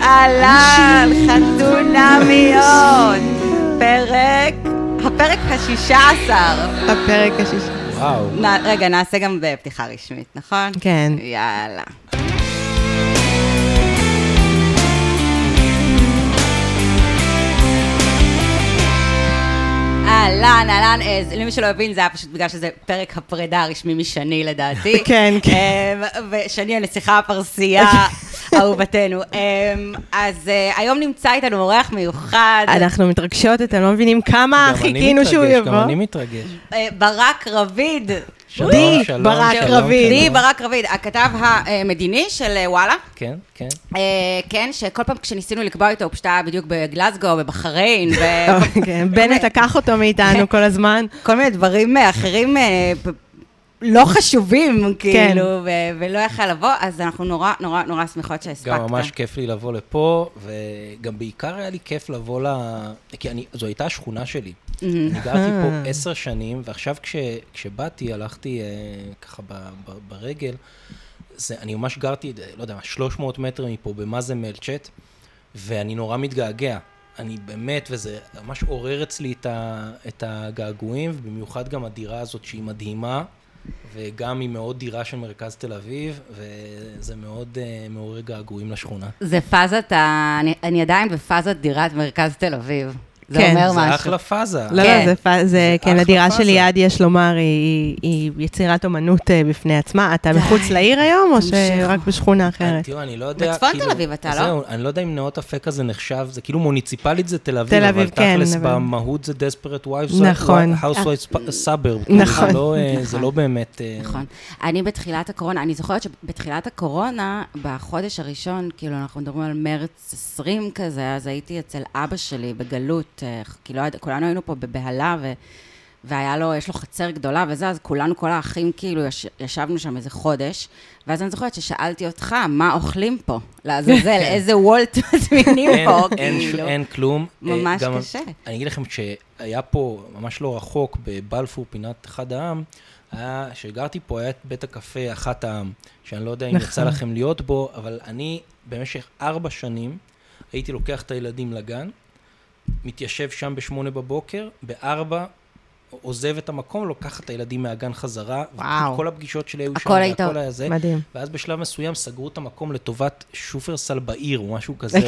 אהלן, חתונמיות. פרק, הפרק השישה עשר. הפרק השישי. וואו. נ- רגע, נעשה גם בפתיחה רשמית, נכון? כן. יאללה. אהלן, אהלן, אה, זה- למי שלא הבין, זה היה פשוט בגלל שזה פרק הפרידה הרשמי משני לדעתי. כן, כן. אה, ושני הנסיכה הפרסייה, אהובתנו. אה, אז אה, היום נמצא איתנו אורח מיוחד, אנחנו מתרגשות, אתם לא מבינים כמה חיכינו שהוא יבוא. גם אני מתרגש. אה, ברק רביד. שלום, די, שלום, ברק רביד. לי ברק רביד, הכתב המדיני של אה, וואלה. כן, כן. אה, כן, שכל פעם כשניסינו לקבוע איתו, הוא פשוט היה בדיוק בגלזגו, בבחריין, כן, בנט לקח אותו מאיתנו כל הזמן. וכל מיני דברים אחרים לא חשובים, כאילו, ו- ולא יכל לבוא, אז אנחנו נורא נורא נורא שמחות שהספקת. גם ממש כיף לי לבוא לפה, וגם בעיקר היה לי כיף לבוא ל... כי אני, זו הייתה השכונה שלי. אני גרתי פה עשר שנים, ועכשיו כש, כשבאתי, הלכתי אה, ככה ב, ב, ברגל, זה, אני ממש גרתי, אה, לא יודע מה, 300 מטר מפה, במה זה מלצ'ט, ואני נורא מתגעגע. אני באמת, וזה ממש עורר אצלי את, ה, את הגעגועים, ובמיוחד גם הדירה הזאת שהיא מדהימה, וגם היא מאוד דירה של מרכז תל אביב, וזה מאוד uh, מעורר געגועים לשכונה. זה פאזת, ה- אני- אני עדיין בפאזת דירת מרכז תל אביב. זה כן, אומר זה משהו. אחלה פאזה. לא, כן. לא, זה פ- זה, כן, הדירה פאזה. של ליעד, יש לומר, היא- היא היא יצירת אומנות אה, בפני עצמה. אתה מחוץ לעיר היום, או. שרק בשכונה אחרת? תראו, אני לא יודע, בצפון כאילו, תל אביב אתה, לא? זהו, אני לא יודע אם נאות אפק הזה נחשב, זה כאילו מוניציפלית זה תל אביב, תל אביב, אבל כן, תכלס אבל- במהות זה desperate wives, נכון. housewives suburb, נכון. זה לא, אה, זה נכון. לא באמת, אה, נכון. אני בתחילת הקורונה, אני זוכרת שבתחילת הקורונה, בחודש הראשון, כאילו, אנחנו מדברים על מרץ 20 כזה, אז הייתי אצל אבא שלי בגלות, אה, כי לא, כולנו היינו פה בבהלה, ו... והיה לו, יש לו חצר גדולה וזה, אז כולנו, כל האחים, כאילו, יש, ישבנו שם איזה חודש, ואז אני זוכרת ששאלתי אותך, מה אוכלים פה? לעזאזל, איזה וולט מזמינים אין- פה, אין ש- כאילו. אין כלום. אה, ממש גם- קשה. אני אגיד לכם שהיה פה, ממש לא רחוק, בבלפור, פינת אחד העם, היה, כשגרתי פה, היה את בית הקפה אחת העם, שאני לא יודע אם נכון. יצא לכם להיות בו, אבל אני במשך ארבע שנים הייתי לוקח את הילדים לגן, מתיישב שם בשמונה בבוקר, בארבע עוזב את המקום, לוקח את הילדים מהגן חזרה. וואו. כל הפגישות שלי היו שם, הכל היית- והכל היה זה. מדהים. ואז בשלב מסוים סגרו את המקום לטובת שופרסל בעיר, או משהו כזה,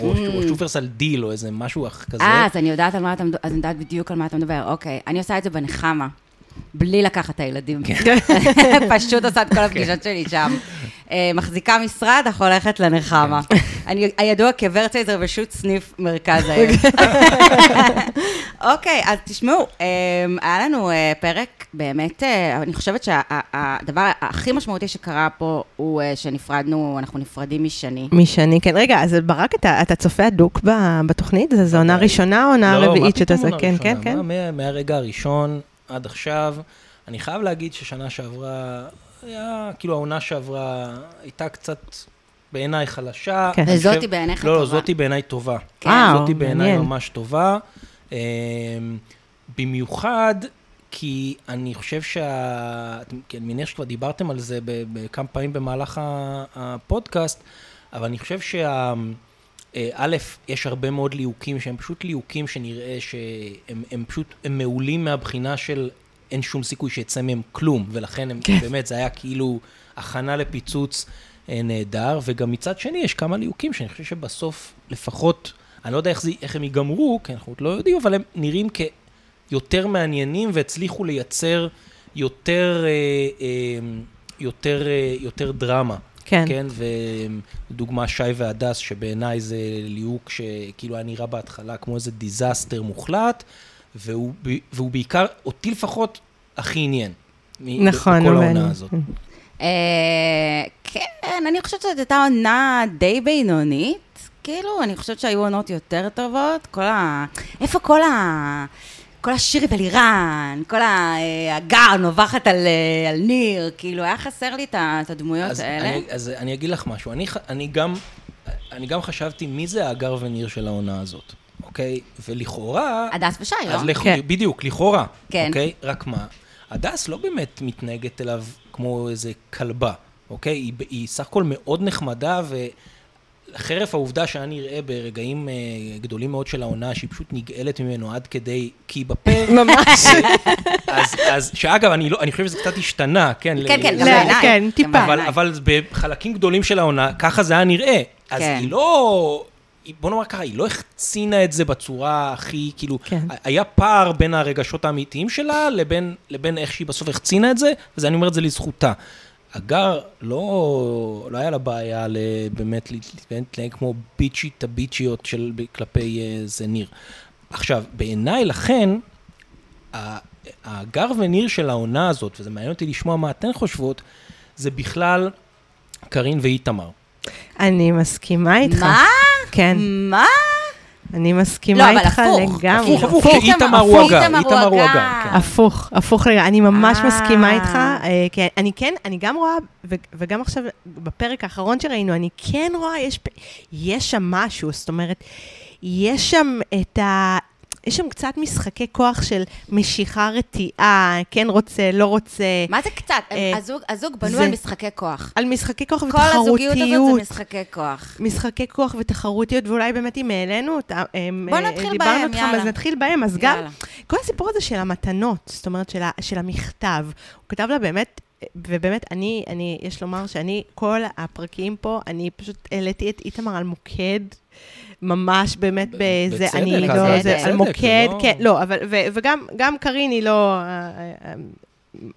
או, או, או שופרסל דיל, או איזה משהו כזה. אה, אז אני יודעת על מה אתה מדבר, אז אני יודעת בדיוק על מה אתה מדבר, אוקיי. אני עושה את זה בנחמה, בלי לקחת את הילדים. כן. פשוט עושה את כל הפגישות שלי שם. אה, מחזיקה משרד, אך הולכת לנחמה. כן. אני הידוע כוורצייזר ושות סניף מרכז העיר. אוקיי, אז תשמעו, אה, היה לנו אה, פרק, באמת, אני חושבת שהדבר הכי משמעותי שקרה פה הוא שנפרדנו, אנחנו נפרדים משני. משני, כן. רגע, אז ברק, אתה צופה הדוק ב- בתוכנית? זה- זו עונה ראשונה או עונה לא, רביעית שאתה עושה? כן, כן? כן. מה, מה- מהרגע הראשון עד עכשיו, אני חייב להגיד ששנה שעברה, היה, כאילו העונה שעברה הייתה קצת בעיניי חלשה. כן. וזאתי חושב- בעיניך לא, לא, טובה. זאתי בעיניי טובה. כן. וואו, זאתי בעיניי מעניין. ממש טובה. אמ, במיוחד כי אני חושב שה... כי אני מניח שכבר דיברתם על זה ב- בכמה פעמים במהלך הפודקאסט, אבל אני חושב שה... אה, א', יש הרבה מאוד ליהוקים שהם פשוט ליהוקים שנראה שהם הם פשוט, הם מעולים מהבחינה של אין שום סיכוי שיצא מהם כלום, ולכן הם, כן. באמת, זה היה כאילו הכנה לפיצוץ אה, נהדר, וגם מצד שני יש כמה ליהוקים שאני חושב שבסוף, לפחות, אני לא יודע איך, זה, איך הם ייגמרו, כי אנחנו עוד לא יודעים, אבל הם נראים כיותר מעניינים והצליחו לייצר יותר, אה, יותר, אה, יותר דרמה. כן. כן, ודוגמה שי והדס, שבעיניי זה ליהוק שכאילו היה נראה בהתחלה כמו איזה דיזסטר מוחלט, והוא, והוא בעיקר, אותי לפחות, הכי עניין. נכון, בכל העונה הזאת. אה, כן, אני חושבת שזאת הייתה עונה די בינונית. כאילו, אני חושבת שהיו עונות יותר טובות. כל ה... איפה כל ה... כל השירי ולירן, כל אה, הגר נובחת על, אה, על ניר, כאילו, היה חסר לי את הדמויות אז האלה. אני, אז אני אגיד לך משהו, אני, אני, גם, אני גם חשבתי מי זה האגר וניר של העונה הזאת, אוקיי? ולכאורה... הדס ושי, לא? לכ... כן. בדיוק, לכאורה. כן. אוקיי? רק מה, הדס לא באמת מתנהגת אליו כמו איזה כלבה, אוקיי? היא, היא סך הכל מאוד נחמדה, וחרף העובדה שאני נראה ברגעים אה, גדולים מאוד של העונה, שהיא פשוט נגאלת ממנו עד כדי קי בפה, ממש. אז, אז שאגב, אני, לא, אני חושב שזה קצת השתנה, כן? כן, ל- כן, ל- גם לא, בעיניי. כן, טיפה. אבל. אבל בחלקים גדולים של העונה, ככה זה היה נראה. אז כן. היא לא... היא- בוא נאמר ככה, היא לא החצינה את זה בצורה הכי, כאילו, כן. היה פער בין הרגשות האמיתיים שלה לבין, לבין איך שהיא בסוף החצינה את זה, ואני אומר את זה לזכותה. הגר, לא, לא היה לה בעיה באמת להתנהג כמו ביצ'ית הביצ'יות של, כלפי אה, זה ניר. עכשיו, בעיניי, לכן, ה- הגר וניר של העונה הזאת, וזה מעניין אותי לשמוע מה אתן חושבות, זה בכלל קארין ואיתמר. אני מסכימה איתך. מה? כן, מה? אני לא, מסכימה אבל איתך הפוך. לגמרי. הפוך, הפוך, כי איתמר הוא הפוך, הגר, איתמר הוא. הגר, כן. הפוך, הפוך לגמרי, אני ממש אה. מסכימה איתך. אה, כן, אני כן, אני גם רואה, ו- וגם עכשיו בפרק האחרון שראינו, אני כן רואה, יש שם משהו, זאת אומרת, יש שם את ה... יש שם קצת משחקי כוח של משיכה רתיעה, כן רוצה, לא רוצה, מה זה קצת? אה, הזוג- הזוג בנו זה- על משחקי כוח. על משחקי כוח כל הזוגיות הזאת ותחרותיות. זה משחקי כוח. משחקי כוח ותחרותיות, ואולי באמת אם העלינו אותם, בוא אה, נתחיל דיברנו בהם, אותך, יאללה. אז נתחיל בהם. אז גם, יאללה. כל הסיפור הזה של המתנות, זאת אומרת, של, ה, של המכתב, הוא כתב לה באמת, ובאמת, אני, אני, יש לומר שאני, כל הפרקים פה, אני פשוט העליתי את איתמר על מוקד. ממש באמת ב- בזה, בצדק, אני לא, זה זה על מוקד, לא- כן, לא, אבל, ו, וגם גם קארין היא לא אה, אה,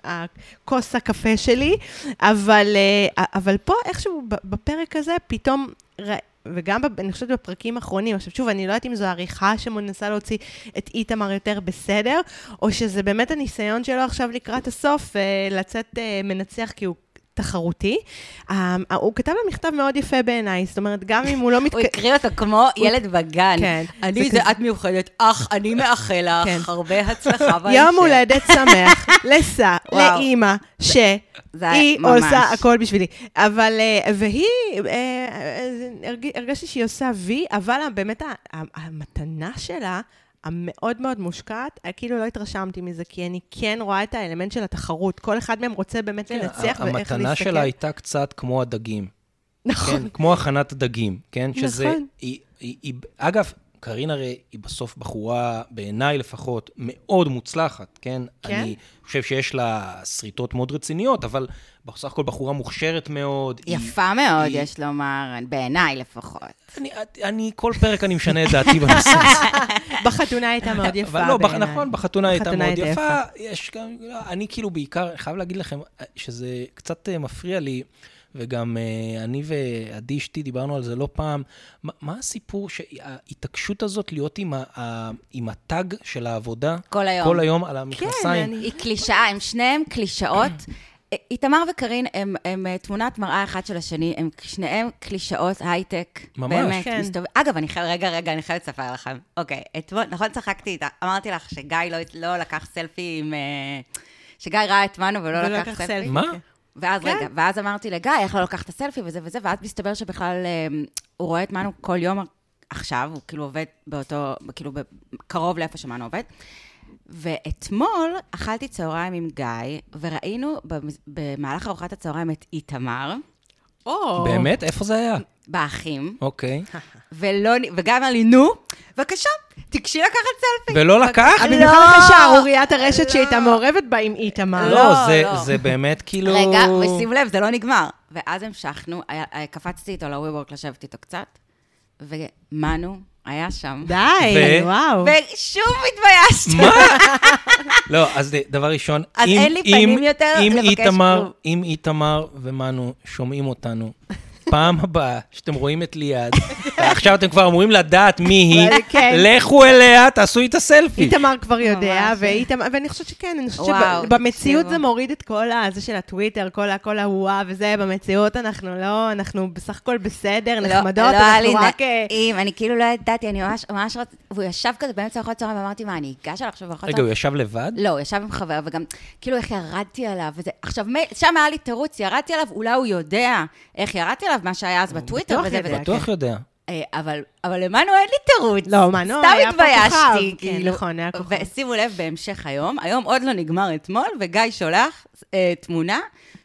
אה, הכוס הקפה שלי, אבל, אבל פה איכשהו בפרק הזה פתאום, וגם אני חושבת בפרקים האחרונים, עכשיו שוב, אני לא יודעת אם זו עריכה שמנסה להוציא את איתמר יותר בסדר, או שזה באמת הניסיון שלו עכשיו לקראת הסוף, לצאת מנצח כי הוא... תחרותי. אה, הוא כתב לה מכתב מאוד יפה בעיניי, זאת אומרת, גם אם הוא לא הוא מתק... הקריא אותו כמו ילד בגן. כן, אני זה את מיוחדת, אך אני מאחל כן. לך הרבה הצלחה בהמשך. יום הולדת שמח לסע. לאימא, שהיא. עושה הכל בשבילי. אבל, אה, והיא, אה, אה, הרג- הרגשתי שהיא עושה וי, אבל באמת המתנה שלה, המאוד מאוד מושקעת, אה, כאילו לא התרשמתי מזה, כי אני כן רואה את האלמנט של התחרות. כל אחד מהם רוצה באמת לנצח ואיך להסתכל. המתנה שלה הייתה קצת כמו הדגים. נכון. כן, כמו הכנת הדגים, כן? שזה... נכון. היא, היא, היא, אגב, קארין הרי היא בסוף בחורה, בעיניי לפחות, מאוד מוצלחת, כן? כן? אני חושב שיש לה שריטות מאוד רציניות, אבל בסך הכל בחורה מוכשרת מאוד. היא- יפה מאוד, היא- יש לומר, בעיניי לפחות. אני, אני, כל פרק אני משנה את דעתי בנושא הזה. בחתונה הייתה מאוד יפה לא, בעיניי. נכון, בחתונה הייתה מאוד הייתה יפה. יש גם, לא, אני כאילו בעיקר, חייב להגיד לכם שזה קצת אה, מפריע לי, וגם אה, אני ועדי אשתי דיברנו על זה לא פעם. מה, מה הסיפור, שההתעקשות הזאת להיות עם, ה, ה, עם הטאג של העבודה? כל היום. כל היום על המכנסיים? אני- היא קלישאה, הם שניהם קלישאות. איתמר וקארין הם, הם אה, תמונת מראה אחד של השני, הם שניהם קלישאות הייטק. ממש. באמת, כן. מסתובב... אגב, אני חייב, רגע, רגע, אני חייבת לספר לכם. אוקיי, אתמול, נכון צחקתי איתה, אמרתי לך שגיא לא, לא לקח סלפי עם... אה, שגיא ראה את מנו ולא ולא לקח לקח סלפי. סלפי. מה? ואז כן. רגע, ואז אמרתי לגיא, איך לא לקח את הסלפי וזה וזה, ואז מסתבר שבכלל אה, הוא רואה את מנו כל יום עכשיו, הוא כאילו עובד באותו, כאילו קרוב לאיפה שמנו עובד. ואתמול אכלתי צהריים עם גיא, וראינו במ- במהלך ארוחת הצהריים את איתמר, או. באמת? איפה זה היה? באחים, אוקיי. ולא, וגם אמר לי, נו, בבקשה, תיגשי לקחת סלפי. ולא לקח? לא. במיוחד אחרי שערוריית הרשת לא. שהיא הייתה מעורבת בה עם איתמר. לא, לא, זה, לא. זה באמת כאילו... רגע, ושים לב, זה לא נגמר. ואז המשכנו, קפצתי איתו לוויבורק לשבת איתו קצת, ומנו היה שם. די, ו- וואו. ושוב התביישתי. מה? לא, אז דבר ראשון, אז אם, אין לי אם, פנים יותר אם לבקש איתמר, כלום. אם איתמר ומנו שומעים אותנו, פעם הבאה שאתם רואים את ליעד, ועכשיו אתם כבר אמורים לדעת מי היא, כן. לכו אליה, תעשו איתה סלפי. איתמר כבר יודע. ואיתמר, ואני חושבת שכן, אני חושבת שבמציאות. זה מוריד את כל ה... זה של הטוויטר, כל ה... כל ההואה וזה, במציאות אנחנו לא, אנחנו בסך הכל בסדר, לא, נחמדות, לא היה לי אנחנו רק... אה, נעים, אני כאילו לא ידעתי, אני ממש, ממש רציתי, והוא ישב כזה באמצע ארוחת צהריים, ואמרתי, מה, אני אגש עליו עכשיו בארוחת רגע? הוא ישב לבד? לא, הוא ישב עם חבר, וגם, כאילו, איך ירדתי עליו, וזה, עכשיו, שם היה לי תירוץ, ירדתי עליו, אולי הוא יודע איך ירדתי עליו, מה שהיה אז בטוויטר, בטוח וזה וזה. בטוח יודע. אה, אבל, אבל למנו אין לי תירוץ. לא, מנו היה פה התביישתי, כוכב. כן, כאילו. נכון, היה כוכב. ושימו לב, בהמשך היום, היום עוד לא נגמר אתמול, וגיא שולח אה, תמונה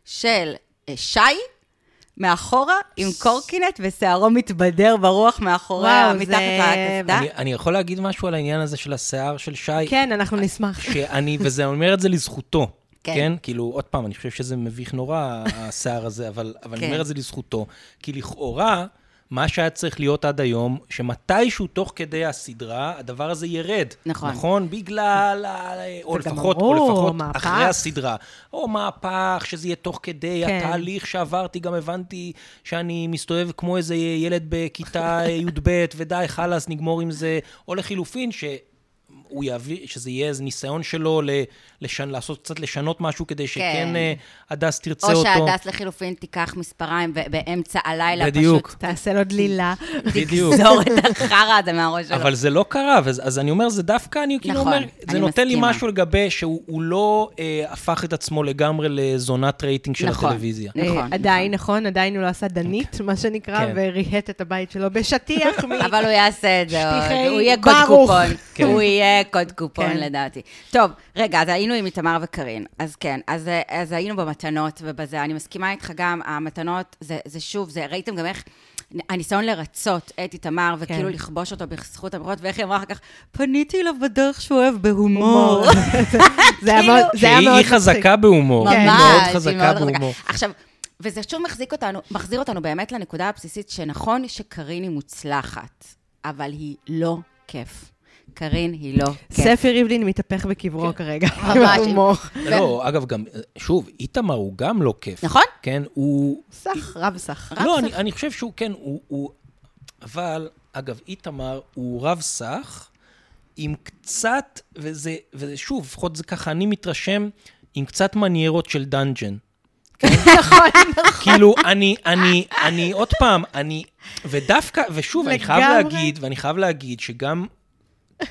של אה, שי מאחורה, עם קורקינט, ושערו מתבדר ברוח מאחוריה, וואו, מתחת זה- לקסדה. אני, אני יכול להגיד משהו על העניין הזה של השיער של שי? כן, אנחנו נשמח. שאני, וזה אומר את זה לזכותו, כן. כן. כאילו, עוד פעם, אני חושב שזה מביך נורא, השיער הזה, אבל, אבל כן. אני אומר את זה לזכותו. כי לכאורה, מה שהיה צריך להיות עד היום, שמתישהו תוך כדי הסדרה, הדבר הזה ירד. נכון. נכון? בגלל, ה- או לפחות, או לפחות מהפך. אחרי הסדרה. או מהפך, שזה יהיה תוך כדי כן. התהליך שעברתי, גם הבנתי שאני מסתובב כמו איזה ילד בכיתה י"ב, ודי, חלאס, נגמור עם זה. או לחילופין, ש... הוא יביא, שזה יהיה איזה ניסיון שלו ל, לשן, לעשות קצת לשנות משהו כדי שכן כן. אה, הדס תרצה או אותו. שהדס לחילופין תיקח מספריים, ובאמצע הלילה בדיוק. פשוט תעשה לו דלילה. בדיוק. תגזור את החרא הזה מהראש שלו. אבל זה לא קרה, אז, אז אני אומר, זה דווקא, אני כאילו נכון, אומר, זה אני נותן לי מסכימה. משהו לגבי שהוא הוא לא אה, הפך את עצמו לגמרי לזונת רייטינג של נכון. הטלוויזיה. נכון, אה, עדיין, נכון, עדיין הוא לא עשה דנית, מה שנקרא, כן. וריהט את הבית שלו בשטיח מ... אבל הוא יעשה את זה הוא יהיה קוד. קופון. כן. הוא יהיה קוד קופון כן. לדעתי. טוב, רגע, אז היינו עם איתמר וקארין. אז כן, אז, אז היינו במתנות ובזה. אני מסכימה איתך גם, המתנות, זה, זה שוב, זה, ראיתם גם איך... הניסיון לרצות את איתמר, וכאילו כן. לכבוש אותו בזכות אמירות, ואיך היא אמרה אחר כך, פניתי אליו בדרך שהוא אוהב בהומור. זה היה כאילו- מאוד זה היה שהיא מאוד היא מצחיק. חזקה בהומור. כן. היא ממש, מאוד חזקה בהומור. עכשיו, וזה שוב מחזיק אותנו, מחזיר אותנו באמת לנקודה הבסיסית, שנכון שקארין היא מוצלחת, אבל היא לא כיף. קארין היא לא כיף. ספי ריבלין מתהפך בקברו כרגע. ממש. לא, אגב, גם, שוב, איתמר הוא גם לא כיף. נכון? כן, הוא... סך, רב סך. לא. אני, אני חושב שהוא, כן, הוא. אבל, אגב, איתמר הוא רב סך עם קצת, וזה, וזה שוב, לפחות זה ככה, אני מתרשם, עם קצת מניירות של dungeon. נכון, כאילו, אני, אני, אני, עוד פעם, אני, ודווקא, ושוב, אני חייב. להגיד, ואני חייב להגיד שגם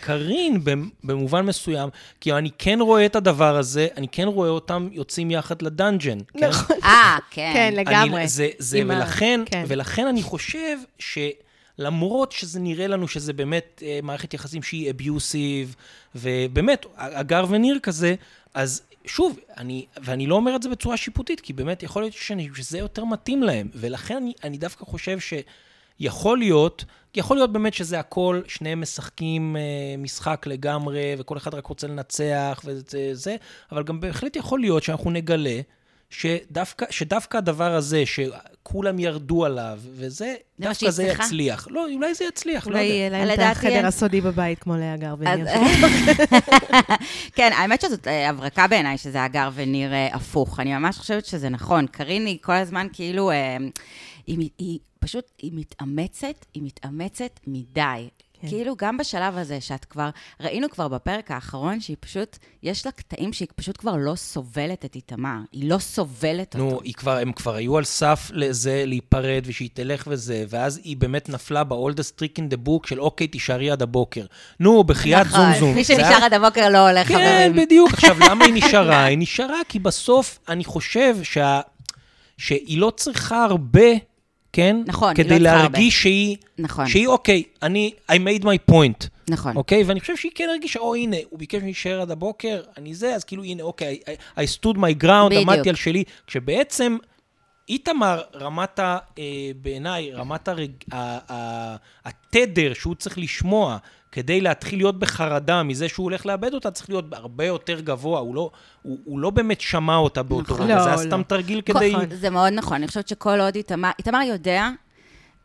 קארין, במ- במובן מסוים, כי אני כן רואה את הדבר הזה, אני כן רואה אותם יוצאים יחד ל dungeon. כן? נכון. אה, כן. כן, לגמרי. אני, זה, זה, עם ה- ולכן, כן. ולכן אני חושב שלמרות שזה נראה לנו שזה באמת אה, מערכת יחסים שהיא abusive, ובאמת, אגר וניר כזה, אז שוב, אני, ואני לא אומר את זה בצורה שיפוטית, כי באמת יכול להיות שאני, שזה יותר מתאים להם, ולכן אני, אני דווקא חושב שיכול להיות, יכול להיות באמת שזה הכל, שניהם משחקים אה, משחק לגמרי, וכל אחד רק רוצה לנצח וזה, זה, אבל גם בהחלט יכול להיות שאנחנו נגלה שדווקא, שדווקא הדבר הזה, שכולם ירדו עליו, וזה, דווקא זה צריכה? יצליח. לא, אולי זה יצליח, לא אולי יודע. יהיה להם את החדר אין. הסודי בבית, כמו להגר אז- וניר. כן, האמת שזאת אה, הברקה בעיניי, שזה הגר וניר אה, הפוך. אני ממש חושבת שזה נכון. קארין היא כל הזמן כאילו, היא, היא פשוט, היא מתאמצת, היא מתאמצת מדי. כן. כאילו, גם בשלב הזה, שאת כבר, ראינו כבר בפרק האחרון, שהיא פשוט, יש לה קטעים שהיא פשוט כבר לא סובלת את איתמר. היא לא סובלת אותו. נו, היא כבר, הם כבר היו על סף לזה, להיפרד, ושהיא תלך וזה, ואז היא באמת נפלה ב-oldest trick in the book של אוקיי, תישארי עד הבוקר. נו, בחייאת זום זום. נכון. מי שנשאר עד הבוקר לא הולך, כן, חברים. בדיוק. עכשיו, למה היא נשארה? היא נשארה כי בסוף, אני חושב שה... שהיא לא צריכה הרבה, כן? נכון, היא לא כדי צריכה הרבה. להרגיש שהיא... נכון. שהיא, אוקיי, אני... I made my point. נכון. אוקיי? ואני חושב שהיא כן הרגישה, או הנה, הוא ביקש להישאר עד הבוקר, אני זה, אז כאילו, הנה, אוקיי, I, I stood my ground, בדיוק. עמדתי על שלי, כשבעצם... איתמר, רמת ה... אה, בעיניי, רמת הרג... ה, ה, התדר שהוא צריך לשמוע כדי להתחיל להיות בחרדה מזה שהוא הולך לאבד אותה, צריך להיות הרבה יותר גבוה. הוא לא, הוא, הוא לא באמת שמע אותה באותו נכון. רגע, לא, זה היה לא. סתם תרגיל כדי... זה מאוד נכון, אני חושבת שכל עוד איתמר, איתמר יודע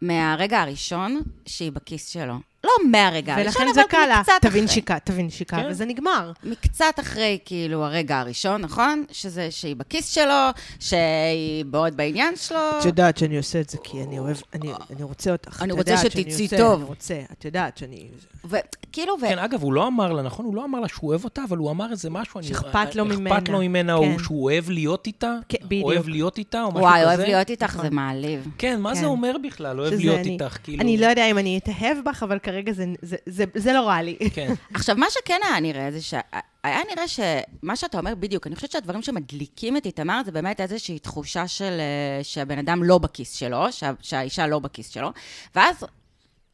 מהרגע הראשון שהיא בכיס שלו. לא מהרגע הראשון, ולכן זה קל לה, קצת תבין. שיקה, תבין שיקה, כן. וזה נגמר. מקצת אחרי, כאילו, הרגע הראשון, נכון? שזה שהיא בכיס שלו, שהיא מאוד בעניין שלו. את יודעת שאני עושה את זה כי אני אוהב, אני אני רוצה אותך. אני רוצה שתצאי טוב. אני רוצה, את יודעת שאני... וכאילו, ו... כן, אגב, הוא לא אמר לה, נכון? הוא לא אמר לה שהוא אוהב אותה, אבל הוא אמר איזה משהו. אני- שאכפת לו אכפת ממנה. לו ממנה, כן. הוא שהוא אוהב להיות איתה? כן, בדיוק. אוהב להיות איתה, או משהו כזה? וואי, אוהב להיות איתך, נכון. זה מעליב. כן, מה זה כן. אומר בכלל? אוהב להיות אני- איתך, כאילו... אני לא יודע אם אני אתאהב בך, אבל כרגע זה- זה- זה- זה לא רע לי. כן. עכשיו, מה שכן היה נראה, זה שהיה נראה שמה שאתה אומר בדיוק, אני חושבת שהדברים שמדליקים את איתמר זה באמת איזושהי תחושה של אה, שהבן אדם לא בכיס שלו, שה, שהאישה לא בכיס שלו, ואז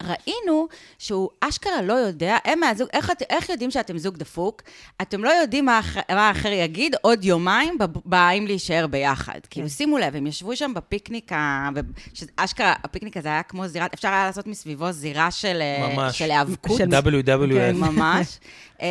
ראינו שהוא אשכרה לא יודע, הם מהזוג, איך, את- איך יודעים שאתם זוג דפוק? אתם לא יודעים מה, מה האחר יגיד עוד יומיים באים להישאר ביחד. כאילו, שימו לב, הם ישבו שם בפיקניק, ה- ו- שאשכרה, הפיקניק הזה היה כמו זירת, אפשר היה לעשות מסביבו זירה של, אה, ממש. של היאבקות. של- WWF. כן. ממש. אמ,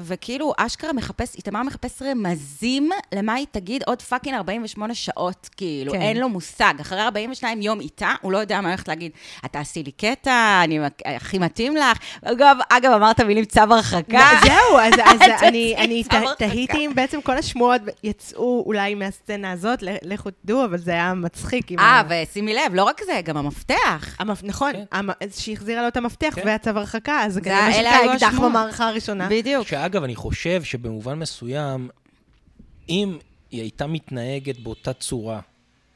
וכאילו, אשכרה מחפש, איתמר מחפש רמזים למה היא תגיד עוד fucking 48 שעות, כאילו, כן. אין לו מושג. אחרי 42 יום איתה, הוא לא יודע מה הולכת להגיד. את תעשי לי קטע, אני הכי מתאים לך. אגב, אגב, אמרת מילים צו הרחקה. זהו, אז, אז אני, אני. תהיתי אם בעצם כל השמועות יצאו אולי מהסצנה הזאת, לכו תדעו, אבל זה היה מצחיק. אה, ושימי לב, לא רק זה, גם המפתח. המפ... נכון, כן. המ... שהחזירה לו את המפתח כן. והצו הרחקה, אז זה זה- כנראה היו אקדח. במערכה הראשונה. בדיוק. שאגב, אני חושב שבמובן מסוים, אם היא הייתה מתנהגת באותה צורה,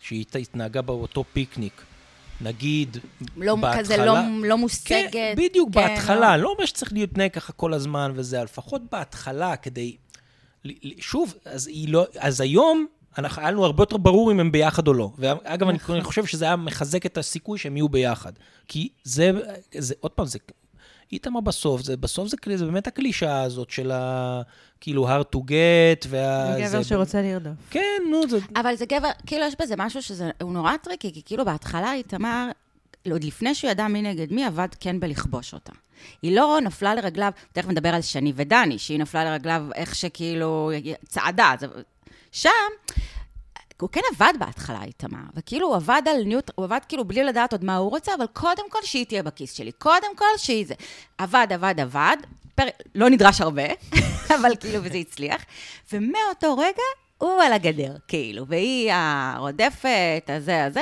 שהיא התנהגה באותו פיקניק, נגיד, לא, בהתחלה... כזה לא, לא מושגת. כן, בדיוק, כן, בהתחלה. לא אומר שצריך להתנהג ככה כל הזמן וזה, לפחות בהתחלה, כדי... שוב, אז לא... אז היום, אנחנו, היה לנו הרבה יותר ברור אם הם ביחד או לא. ואגב, אני, נכון. אני חושב שזה היה מחזק את הסיכוי שהם יהיו ביחד. כי זה, זה עוד פעם, זה... איתמר בסוף, זה, בסוף זה, זה באמת הקלישאה הזאת של ה... כאילו, hard to get, וה... גבר זה- שרוצה לרדוף. כן, נו, זה... אבל זה גבר, כאילו יש בזה משהו שזה, הוא נורא טריקי, כי כאילו בהתחלה איתמר, עוד לפני שהוא ידע מי נגד מי, עבד כן בלכבוש אותה. היא לא נפלה לרגליו, תכף נדבר על שני ודני, שהיא נפלה לרגליו איך שכאילו צעדה. זה, שם, הוא כן עבד בהתחלה, איתמר, וכאילו הוא עבד על ניוט, הוא עבד כאילו בלי לדעת עוד מה הוא רוצה, אבל קודם כל שהיא תהיה בכיס שלי. קודם כל שהיא זה. עבד, עבד, עבד, פר... לא נדרש הרבה, אבל כאילו, וזה הצליח. ומאותו רגע, הוא על הגדר, כאילו, והיא הרודפת, הזה, הזה.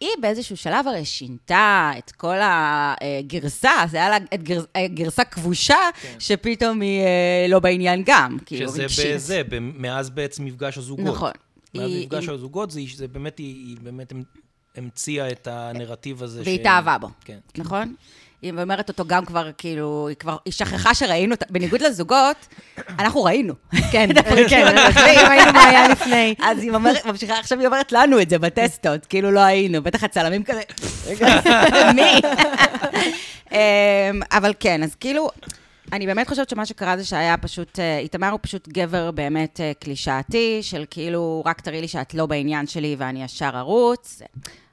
היא באיזשהו שלב הרי שינתה את כל הגרסה, זה היה לה את גרס, גרסה כבושה, כן. שפתאום היא אה, לא בעניין גם, כאילו, שזה רגשית. בזה, ב- מאז בעצם מפגש הזוגות. נכון. מאז היא- מפגש היא- הזוגות, זה, זה באמת, היא, היא באמת המציאה את הנרטיב הזה. והיא התאהבה בו. כן. נכון? היא אומרת אותו גם כבר, כאילו, היא כבר, היא שכחה שראינו אותה, בניגוד לזוגות, אנחנו ראינו. כן, כן, אנחנו ראינו מה היה לפני. אז היא ממשיכה, עכשיו היא אומרת לנו את זה בטסטות, כאילו לא היינו, בטח הצלמים כזה, מי? אמ, אבל כן, אז כאילו, אני באמת חושבת שמה שקרה זה שהיה פשוט, אה, איתמר הוא פשוט גבר באמת אה, קלישאתי, של כאילו, רק תראי לי שאת לא בעניין שלי ואני ישר ארוץ.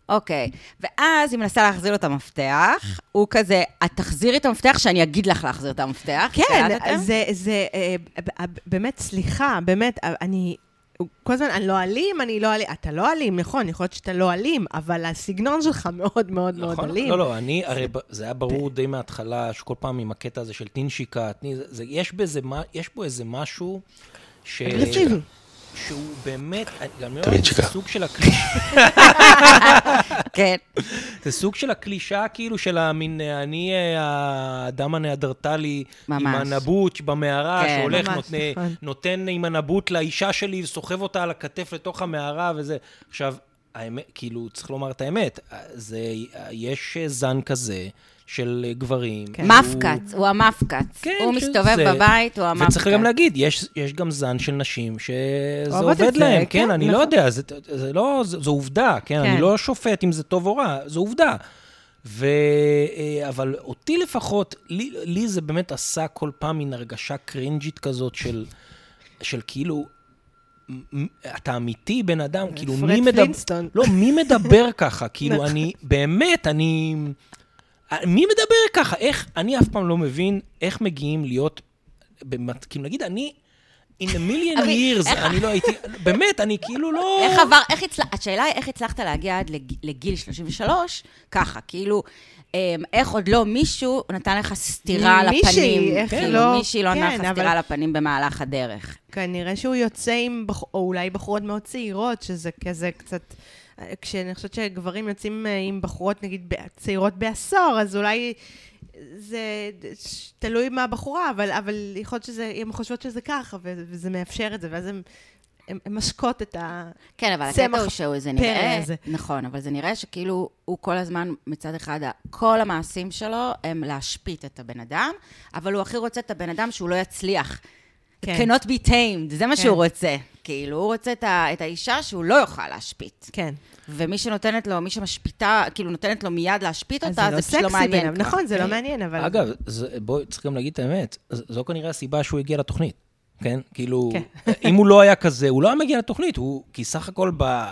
אוקיי, ואז היא מנסה להחזיר לו את המפתח, הוא כזה, את תחזירי את המפתח שאני אגיד לך להחזיר את המפתח. כן? זה, זה, אה, באמת, סליחה, באמת, אני... כל הזמן, אני לא אלים, אני לא אלים. אתה לא אלים, נכון, יכול להיות שאתה לא אלים, אבל הסגנון שלך מאוד מאוד מאוד נכון? אלים. לא, לא, אני, הרי ב- זה היה ברור די מההתחלה, שכל פעם עם הקטע הזה של טינשיקה, זה- זה- יש בזה, יש בו איזה משהו ש... אגרסיבי. שהוא באמת, גם לא יודע. זה סוג של הקלישאה, כן. זה סוג של הקלישאה כאילו של המין, אה, אני אה, האדם הנאדרטלי, עם. הנבוט במערה, כן, שהולך, ממש, נותן, נכון. נותן עם הנבוט לאישה שלי וסוחב אותה על הכתף לתוך המערה וזה. עכשיו, האמת, כאילו, צריך לומר את האמת, זה, יש זן כזה של גברים. כן. מפקץ, הוא המפקץ. כן, הוא שזה- מסתובב בבית, הוא המפקץ. וצריך גם להגיד, יש, יש גם זן של נשים שזה עובד זה, להם, כן, כן, אני לא נכון. יודע, זה, זה לא, זה, זו עובדה, כן, כן. אני לא שופט אם זה טוב או רע, זו עובדה. ו... אה, אבל אותי לפחות, לי, לי זה באמת עשה כל פעם מין הרגשה קרינג'ית כזאת של, של כאילו, אתה אמיתי בן אדם, כאילו מי מדבר... פלינסטון. לא, מי מדבר ככה? כאילו, אני, באמת, אני... מי מדבר ככה? איך, אני אף פעם לא מבין איך מגיעים להיות, במת, כאילו, נגיד, אני, in a million years, איך- אני לא הייתי, באמת, אני כאילו לא... איך עבר, איך הצלחת, השאלה היא איך הצלחת להגיע עד לג- לגיל 33, ככה, כאילו, אמ, איך עוד לא מישהו נתן לך סטירה על מישהי, הפנים, איך כאילו, לא- מישהי לא כן, לך אבל- סטירה על הפנים במהלך הדרך. כנראה שהוא יוצא עם. או אולי בחורות מאוד צעירות, שזה כזה קצת... כשאני חושבת שגברים יוצאים אה, עם בחורות, נגיד, צעירות בעשור, אז אולי זה תלוי מה הבחורה, אבל, אבל יכול להיות שזה, הן חושבות שזה ככה, וזה מאפשר את זה, ואז הן הן- משקות את ה... כן, אבל הקטע הוא שהוא, זה פרא נראה, הזה. נכון, אבל זה נראה שכאילו הוא כל הזמן, מצד אחד, כל המעשים שלו הם להשפיט את הבן אדם, אבל הוא הכי רוצה את הבן אדם שהוא לא יצליח כן. cannot be tamed, זה מה כן. שהוא רוצה. כאילו, הוא רוצה את, ה, את האישה שהוא לא יוכל להשפיט. כן. ומי שנותנת לו, מי שמשפיטה, כאילו נותנת לו מיד להשפיט אותה, זה זה לא פשוט לא מעניין. כבר. נכון, זה לא מעניין, אבל... אגב, זה- בואי, צריך גם להגיד את האמת, זו כנראה הסיבה שהוא הגיע לתוכנית, כן? כאילו, כן. אם הוא לא היה כזה, הוא לא היה מגיע לתוכנית, הוא, כי סך הכל ב,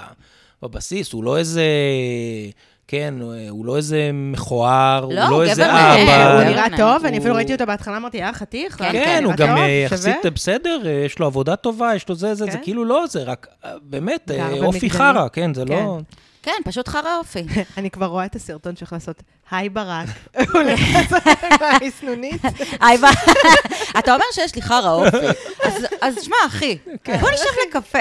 בבסיס, הוא לא איזה, כן, הוא לא איזה מכוער, לא, הוא הוא לא איזה גבר נאה, הוא אבא. גבר נראה נאה. טוב, אני אפילו הוא- ראיתי אותו בהתחלה, אמרתי, אה, חתיך? כן, נראה כן, הוא טוב, גם אה, שווה." יחסית בסדר, אה, יש לו עבודה טובה, יש לו זה, זה, זה כן. כאילו לא זה, רק אה, באמת, אה, אופי. חרא, כן, זה לא... כן, פשוט חרא אופי. אני כבר רואה את הסרטון שהולך לעשות, היי ברק, הוא הולך לעשות מהמסנונית. היי, ב- אתה אומר שיש לי חרא אופי. אז- אז שמע, אחי, בוא נשב לקפה.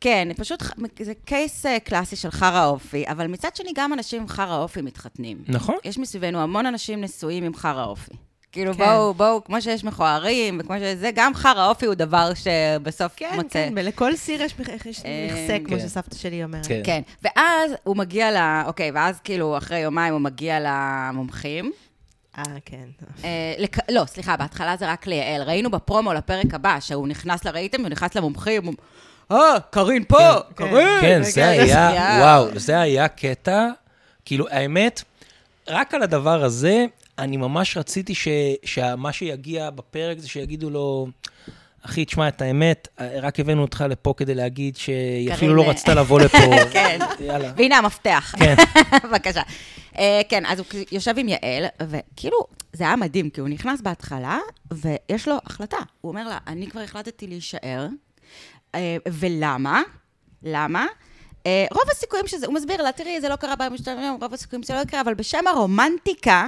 כן, פשוט, זה קייס אה, קלאסי של חרא אופי, אבל מצד שני, גם אנשים עם חרא אופי מתחתנים. נכון. יש מסביבנו המון אנשים נשואים עם חרא אופי. כאילו, כן. בואו, בואו, כמו שיש מכוערים, וכמו שזה, גם חרא אופי הוא דבר שבסוף כן, מוצא. כן, ולכל סיר יש יש אה, מכסה, כמו כן. שסבתא שלי אומרת. כן. כן, ואז הוא מגיע ל... אוקיי, ואז כאילו, אחרי יומיים הוא מגיע למומחים. אה, כן. אה, לק... לא, סליחה, בהתחלה זה רק ליעל. ראינו בפרומו לפרק הבא, שהוא נכנס, ל- ראיתם? הוא נכנס למומחים, הוא... אה, קארין פה, כן. קארין. כן, רגע, זה רגע, היה. וואו, זה היה קטע, כאילו, האמת, רק על הדבר הזה, אני ממש רציתי ש- שמה שיגיע בפרק זה שיגידו לו, אחי, תשמע, את האמת, רק הבאנו אותך לפה כדי להגיד שהיא אפילו לא רצתה לבוא לפה. כן. יאללה. והנה המפתח. כן. בבקשה. אה, כן, אז הוא יושב עם יעל, וכאילו, זה היה מדהים, כי הוא נכנס בהתחלה, ויש לו החלטה. הוא אומר לה, אני כבר החלטתי להישאר, ולמה? למה? אה, רוב הסיכויים שזה, הוא מסביר לה, תראי, זה לא קרה במשתנה, רוב הסיכויים שזה לא יקרה, אבל בשם הרומנטיקה,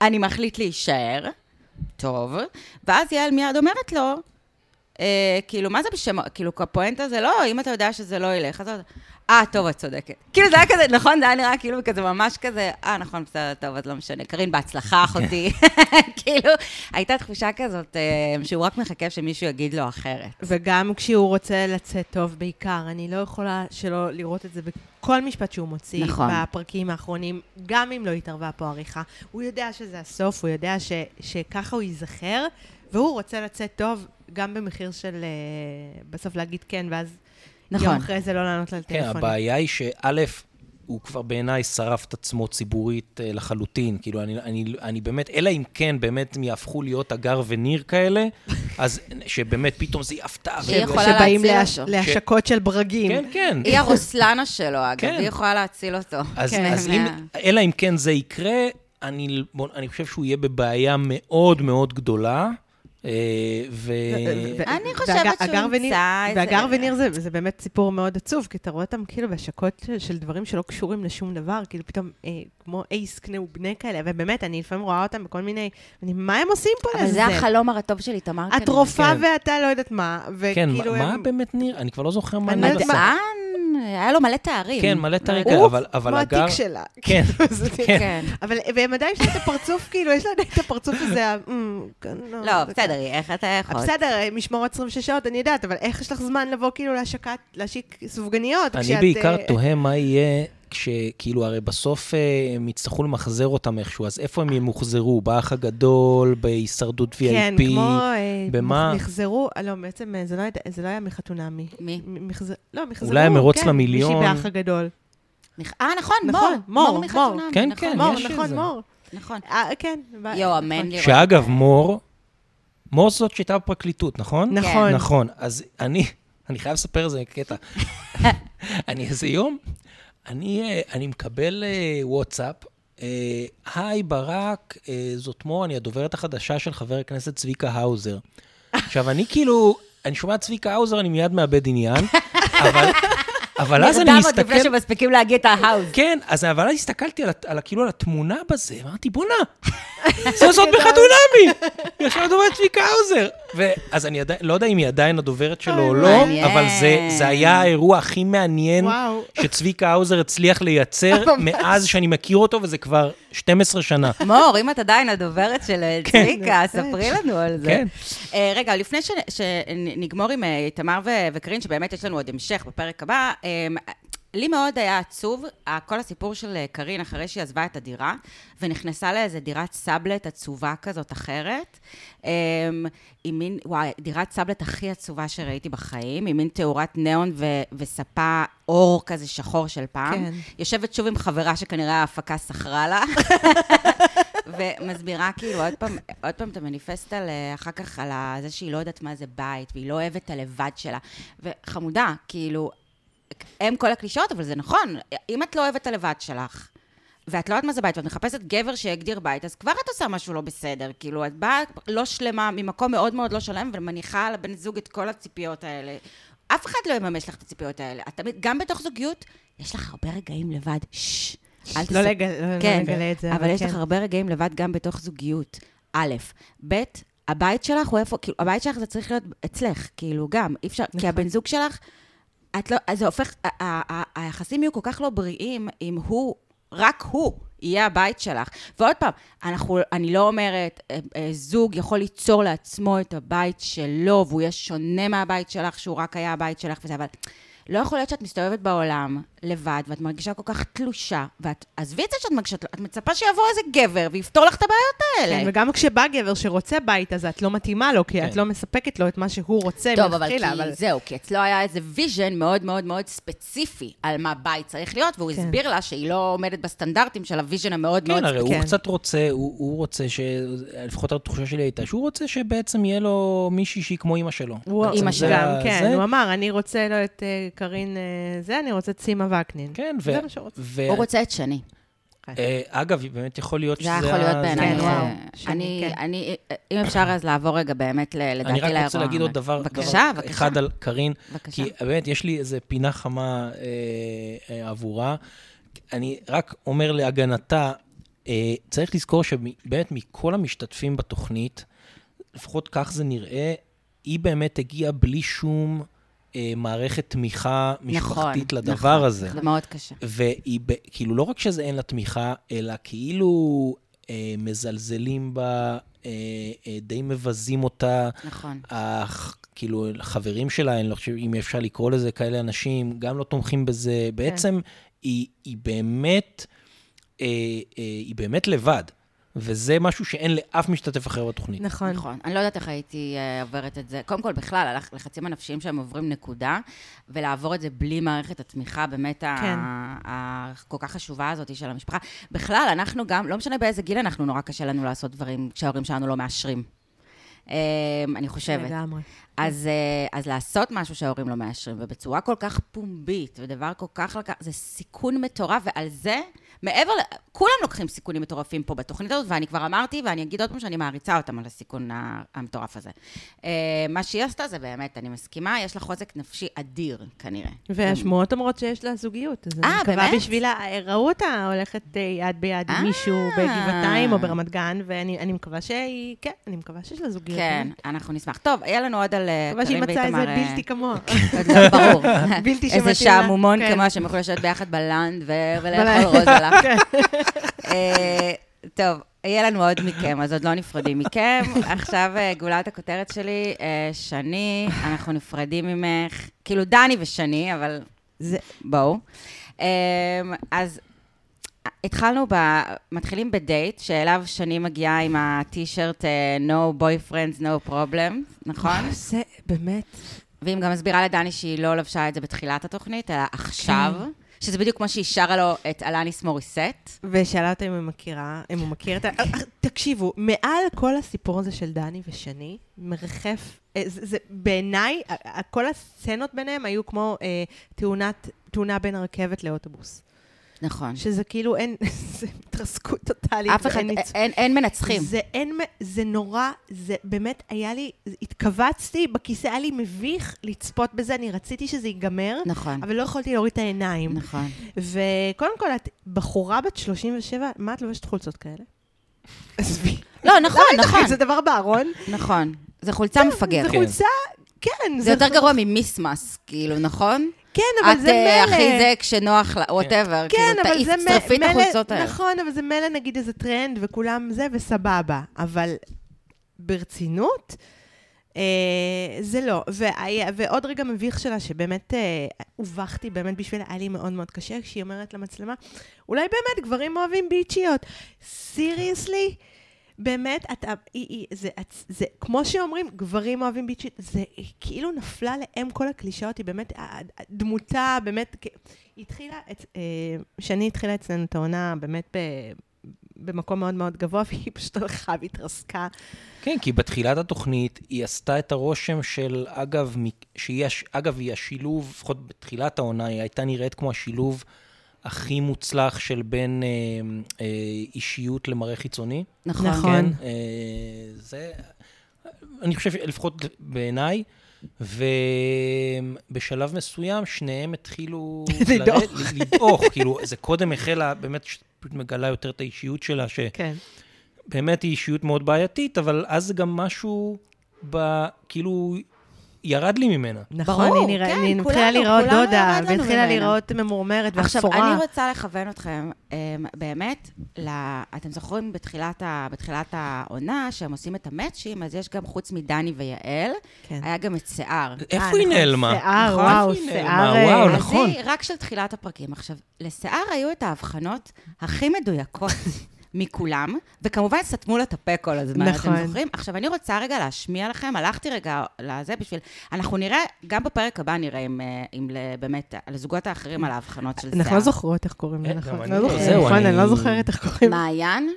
אני מחליט להישאר. טוב. ואז יעל מיד אומרת לו, אה, כאילו, מה זה בשם, כאילו, הפואנטה זה לא, אם אתה יודע שזה לא ילך, אז... אה, טוב, את צודקת. כאילו, זה היה כזה, נכון, זה היה נראה כאילו כזה ממש כזה, אה, נכון, בסדר, טוב, אז לא משנה. קרין, בהצלחה, אחותי. כאילו, הייתה תחושה כזאת אה, שהוא רק מחכה שמישהו יגיד לו אחרת. וגם כשהוא רוצה לצאת טוב בעיקר, אני לא יכולה שלא לראות את זה בכל משפט שהוא מוציא נכון. בפרקים האחרונים, גם אם לא התערבה פה עריכה. הוא יודע שזה הסוף, הוא יודע ש, שככה הוא ייזכר, והוא רוצה לצאת טוב גם במחיר של אה, בסוף להגיד כן, ואז נכון. יום אחרי זה לא לענות על כן, טלפונים. הבעיה היא שא', הוא כבר בעיניי שרף את עצמו ציבורית אה, לחלוטין. כאילו, אני, אני, אני באמת, אלא אם כן באמת הם יהפכו להיות אגר וניר כאלה, אז שבאמת פתאום זה יהיה הפתעה. שהיא יכולה להציל להש... אותו. להשקות של ברגים. כן, כן. היא הרוסלנה שלו, אגב, כן. היא יכולה להציל אותו. אז, כן, אז אם, אלא אם כן זה יקרה, אני, בוא, אני חושב שהוא יהיה בבעיה מאוד מאוד גדולה. אה, ו... אני חושבת שהוא ימצא איזה- והגר וניר זה, באמת סיפור מאוד עצוב, כי אתה רואה אותם כאילו בהשקות של, של דברים שלא קשורים לשום דבר, כאילו פתאום אה, כמו אייס קנה ובנה כאלה, ובאמת, אני לפעמים רואה אותם בכל מיני... אני, מה הם עושים פה אבל לזה? זה החלום הרטוב שלי, תמר. את רופאה כן. ואתה לא יודעת מה, כן, וכאילו מה, מה. באמת ניר? אני כבר לא זוכר מה אני ניר לא יודעת עשה. מדען, היה לו מלא תארים. כן, מלא תארים לא יודעת. אבל, אבל כמו הגר... התיק שלה. כן, כן. כן. אבל, והם עדיין יש להם את הפרצוף, כאילו, יש להם את הפרצוף הזה, ה- "אמ, כן, לא, זה בסדר, איך אתה יכול? בסדר, משמרות 26 שעות, אני יודעת, אבל איך יש לך זמן לבוא כאילו להשקת, להשיק סופגניות? אני בעיקר אה, תוהה מה יהיה כשכאילו, הרי בסוף אה, הם יצטרכו למחזר אותם איכשהו, אז איפה הם ימוחזרו? באח הגדול, בהישרדות VIP? כן, כמו... אה, במה? מחזרו, אה, לא, בעצם זה לא היה- זה לא היה מחתונמי. מי? מ- מחז- לא, מחזרו, אולי המרוץ כן, למיליון. מישהי באח הגדול. אה, נכון, מור. נכון, מור, מור. מחתונמי, כן, נכון, כן, מור, יש נכון, איזה. מור. נכון. כן. יואו, אמן נכון. לראות. שאגב, מור, מור זאת שהייתה בפרקליטות, נכון? נכון. נכון, אז אני, אני חייב לספר איזה קטע. אני איזה יום, אני, אה, אני מקבל אה, וואטסאפ, אה, היי ברק, זאת מור, אני הדוברת החדשה של חבר הכנסת צביקה האוזר. עכשיו, אני כאילו, אני שומע צביקה האוזר, אני מיד מאבד עניין, אבל, אבל אז אני נרדם עוד מסתכל... לפני שמספיקים להגיד את ההאוז. כן, אז אבל אז הסתכלתי על, על, כאילו על התמונה בזה, אמרתי, בואנה, זה זאת בחתונמי, יש לה דוברת צביקה האוזר. ואז אני לא יודע אם היא עדיין הדוברת שלו או לא. אבל זה, זה היה האירוע הכי מעניין. שצביקה האוזר הצליח לייצר מאז שאני מכיר אותו, וזה כבר 12 שנה. מור, אם את עדיין הדוברת של אה, כן. צביקה, ספרי לנו על זה. כן. אה, רגע, לפני שנגמור עם אה, תמר וקרין, שבאמת יש לנו עוד המשך בפרק הבא, לי מאוד היה עצוב, כל הסיפור של אה, קארין, אחרי שהיא עזבה את הדירה, ונכנסה לאיזה דירת סאבלט עצובה כזאת אחרת, אמ, עם מין, וואי, דירת סאבלט הכי עצובה שראיתי בחיים, עם מין תאורת ניאון ו- וספה אור כזה שחור של פעם. כן. יושבת שוב עם חברה שכנראה ההפקה שכרה לה. ומסבירה כאילו עוד פעם, עוד פעם את המניפסט על, אה, אחר כך על זה שהיא לא יודעת מה זה בית, והיא לא אוהבת את הלבד שלה. וחמודה, כאילו, הם כל הקלישאות, אבל זה נכון. אם את לא אוהבת את הלבד שלך, ואת לא יודעת מה זה בית, ואת מחפשת גבר שיגדיר בית, אז כבר את עושה משהו לא בסדר. כאילו, את באה לא שלמה, ממקום מאוד מאוד לא שלם, ומניחה על הבן זוג את כל הציפיות האלה. אף אחד לא יממש לך את הציפיות האלה. את תמיד, גם בתוך זוגיות, יש לך הרבה רגעים לבד. ששש, אל לא תספר. לגל- לא כן, לגלה את זה. אבל יש כן. לך הרבה רגעים לבד גם בתוך זוגיות. א', ב', הבית שלך הוא איפה, כאילו, הבית שלך זה צריך להיות אצלך, כאילו, גם, אי אפשר, כי נכון. הבן זוג שלך, את לא, אז זה הופך, ה- ה- ה- היחסים יהיו כל כך לא בריאים אם הוא, רק הוא, יהיה הבית שלך. ועוד פעם, אנחנו, אני לא אומרת, אה, אה, זוג יכול ליצור לעצמו את הבית שלו, והוא יהיה שונה מהבית שלך, שהוא רק היה הבית שלך וזה, אבל לא יכול להיות שאת מסתובבת בעולם לבד, ואת מרגישה כל כך תלושה, ואת, עזבי את זה שאת מרגישה, את מצפה שיבוא איזה גבר ויפתור לך את הבעיות האלה. כן, וגם כשבא גבר שרוצה בית, אז את לא מתאימה לו, כי את כן. לא מספקת לו את מה שהוא רוצה טוב, אבל מלכתחילה, כי זהו, כי אצלו היה איזה vision מאוד מאוד מאוד ספציפי על מה בית צריך להיות, והוא כן. הסביר לה שהיא לא עומדת בסטנדרטים של ה vision המאוד מאוד כן, הרי כן. הוא קצת רוצה, הוא הוא רוצה ש... לפחות התחושה שלי הייתה, שהוא רוצה שבעצם יהיה לו מישהי שהיא כמו אימא שלו. גם, שלו. כן, זה- הוא אמר, אני רוצה לו את אה, קארין אה, זה, אני רוצה את וקנין. כן, ו... זה מה שהוא רוצה. ו- הוא רוצה את שני. אה, אגב, באמת יכול להיות זה שזה... היה יכול להיות בעיניי. כן, זה-. אה, אני, כן. אני, אם אפשר אז לעבור רגע באמת, לדעתי, אני רק רוצה לאירוע. להגיד עוד דבר, בבקשה, בבקשה. אחד על קארין, בבקשה. כי באמת יש לי איזה פינה חמה אה, עבורה. אני רק אומר להגנתה, צריך לזכור שבאמת מכל המשתתפים בתוכנית, לפחות כך זה נראה, היא באמת הגיעה בלי שום אה, מערכת תמיכה משפחתית נכון, לדבר נכון. הזה. זה מאוד קשה. והיא, ב- כאילו, לא רק שזה אין לה תמיכה, אלא כאילו אה, מזלזלים בה, אה, אה, די מבזים אותה. נכון. הח- כאילו, החברים שלה, אני לא חושב אם אפשר לקרוא לזה כאלה אנשים, גם לא תומכים בזה. בעצם היא, היא באמת, אה, אה, היא באמת לבד. וזה משהו שאין לאף משתתף אחר בתוכנית. נכון. נכון. אני לא יודעת איך הייתי אה, עוברת את זה. קודם כל, בכלל, על הלחצים הנפשיים שהם עוברים נקודה, ולעבור את זה בלי מערכת התמיכה, באמת, כן. ה- ה- כל כך חשובה הזאת של המשפחה. בכלל, אנחנו גם, לא משנה באיזה גיל אנחנו, נורא קשה לנו לעשות דברים כשההורים שלנו לא מאשרים. אה, אני חושבת. לגמרי. אז, אה, אז לעשות משהו שההורים לא מאשרים, ובצורה כל כך פומבית, ודבר כל כך זה סיכון מטורף, ועל זה, מעבר ל... כולם לוקחים סיכונים מטורפים פה בתוכנית הזאת, ואני כבר אמרתי, ואני אגיד עוד פעם שאני מעריצה אותם על הסיכון המטורף הזה. אה, מה שהיא עשתה זה באמת, אני מסכימה, יש לה חוזק נפשי אדיר, כנראה. והשמועות אומרות שיש לה זוגיות. אז אה, אני מקווה באמת? בשבילה, ראו אותה הולכת אה, יד ביד עם אה. מישהו בגבעתיים או ברמת גן, ואני אני מקווה שהיא, כן, אני מקווה שיש לה זוגיות. כן, באמת. אנחנו נשמח. טוב, יהיה לנו עוד על אה, מקווה שהיא מצאה ואיתמר. איזה אה, בלתי כמוה. לא, ברור. בלתי איזה שמתאים לה. שעמומון כן. כמוה שהם יכולים לשבת ביחד בלנד ו- בלנד. ולאכול רוזלה. אה, טוב, יהיה לנו עוד מכם, אז עוד לא נפרדים מכם. עכשיו אה, גולת הכותרת שלי, אה, שני, אנחנו נפרדים ממך, כאילו דני ושני, אבל זה- בואו. אז התחלנו, ב... מתחילים בדייט, שאליו שני מגיעה עם הטי-שירט No boyfriends, no problems, נכון? זה באמת... והיא גם מסבירה לדני שהיא לא לבשה את זה בתחילת התוכנית, אלא עכשיו, כן. שזה בדיוק כמו שהיא שרה לו את אלניס מוריסט. ושאלה אותה אם היא מכירה, אם הוא מכיר את ה... תקשיבו, מעל כל הסיפור הזה של דני ושני, מרחף, אה, זה, זה בעיניי, כל הסצנות ביניהם היו כמו אה, תאונת, תאונה בין הרכבת לאוטובוס. נכון. שזה כאילו אין, זה התרסקות טוטאלית. אף אחד, ניצ- אין, אין מנצחים. זה אין, זה נורא, זה באמת היה לי, התכווצתי בכיסא, היה לי מביך לצפות בזה, אני רציתי שזה ייגמר, נכון, אבל לא יכולתי להוריד את העיניים. נכון. וקודם כל, את בחורה בת 37, מה את לובשת חולצות כאלה? עזבי. לא, נכון, לך נכון, כזה דבר בארון? נכון. זה חולצה מפגר. זה כן. חולצה, כן. זה יותר גרוע ממיסמס, כאילו, נכון? כן, אבל את זה אה, מילא. הכי זה כשנוח לה, whatever, כן, כאילו, אבל תעיף, זה מ- שרפי את החולצות האלה. נכון, אבל זה מילא נגיד איזה טרנד וכולם זה, וסבבה. אבל ברצינות, אה, זה לא. והיה- ועוד רגע מביך שלה, שבאמת אה, הובכתי באמת בשבילה, היה לי מאוד מאוד קשה, כשהיא אומרת למצלמה, אולי באמת גברים אוהבים ביצ'יות. סיריוסלי? באמת, אתה, היא, היא, זה, זה, זה, כמו שאומרים, גברים אוהבים ביצ'ית, זה היא כאילו נפלה לאם כל הקלישאות, היא באמת, דמותה, באמת, היא התחילה, את, אה, שני התחילה אצלנו את העונה באמת ב, במקום מאוד מאוד גבוה, והיא פשוט הלכה והתרסקה. כן, כי בתחילת התוכנית היא עשתה את הרושם של, אגב, שהיא, אגב, היא השילוב, לפחות בתחילת העונה, היא הייתה נראית כמו השילוב הכי מוצלח של בין אה, אה, אישיות למראה חיצוני. נכון. נכון. כן, אה, זה, אני חושב, לפחות בעיניי, ובשלב מסוים שניהם התחילו... לדעוך. לדעוך, כאילו, זה קודם החלה, באמת, שפשוט מגלה יותר את האישיות שלה, ש... כן. היא אישיות מאוד בעייתית, אבל אז זה גם משהו, ב, כאילו, ירד לי ממנה. נכון, ברור, היא נראה- כן, היא כולנו- התחילה להיראות כולנו דודה, ירד לנו והתחילה. להיראות ממורמרת עכשיו, ואפורה. אני רוצה לכוון אתכם, אמ, באמת, ל... אתם זוכרים בתחילת, ה... בתחילת העונה, שהם עושים את המאצ'ים, אז יש גם, חוץ מדני ויעל, כן. היה גם את שיער. איפה אה, היא נכון, נעלמה? שיער, נכון? וואו, שיער... נעלמה? וואו, אה, נכון. אז היא רק של תחילת הפרקים. עכשיו, לשיער היו את ההבחנות הכי מדויקות מכולם, וכמובן סתמו לה את הפה כל הזמן, נכון. אתם זוכרים? עכשיו, אני רוצה רגע להשמיע לכם, הלכתי רגע לזה בשביל... אנחנו נראה, גם בפרק הבא נראה עם, אה, ל- באמת, על הזוגות האחרים על ההבחנות של שיער. אנחנו לא זוכרות איך קוראים לה, כן, נכון? לא לא. זוכרת, נכון, אני- אני לא זוכרת איך קוראים לה. מעיין,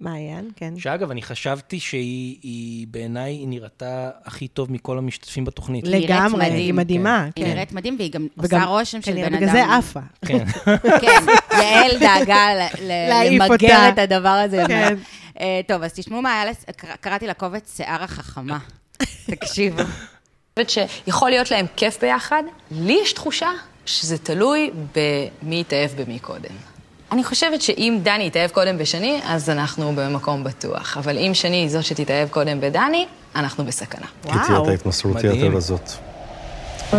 מעיין, כן. שאגב, אני חשבתי שהיא, היא, בעיניי, היא נראתה הכי טוב מכל המשתתפים בתוכנית. לגמרי, מדהים, היא מדהימה, היא כן. נראית מדהים, והיא גם וגם- עושה רושם של בן בגלל אדם. זה עפה. כן. כן, יעל דאגה למגר. את הדבר הזה. כן. אה, טוב, אז תשמעו מה היה, קראתי לקובץ שיער החכמה. תקשיבו. חושבת שיכול להיות להם כיף ביחד. לי יש תחושה שזה תלוי במי יתאהב במי קודם. אני חושבת שאם דני יתאהב קודם בשני, אז אנחנו במקום בטוח. אבל אם שני היא זאת שתתאהב קודם בדני, אנחנו בסכנה. ראיתי את וואו. ההתמסרות מדהים. יתר הזאת. אה,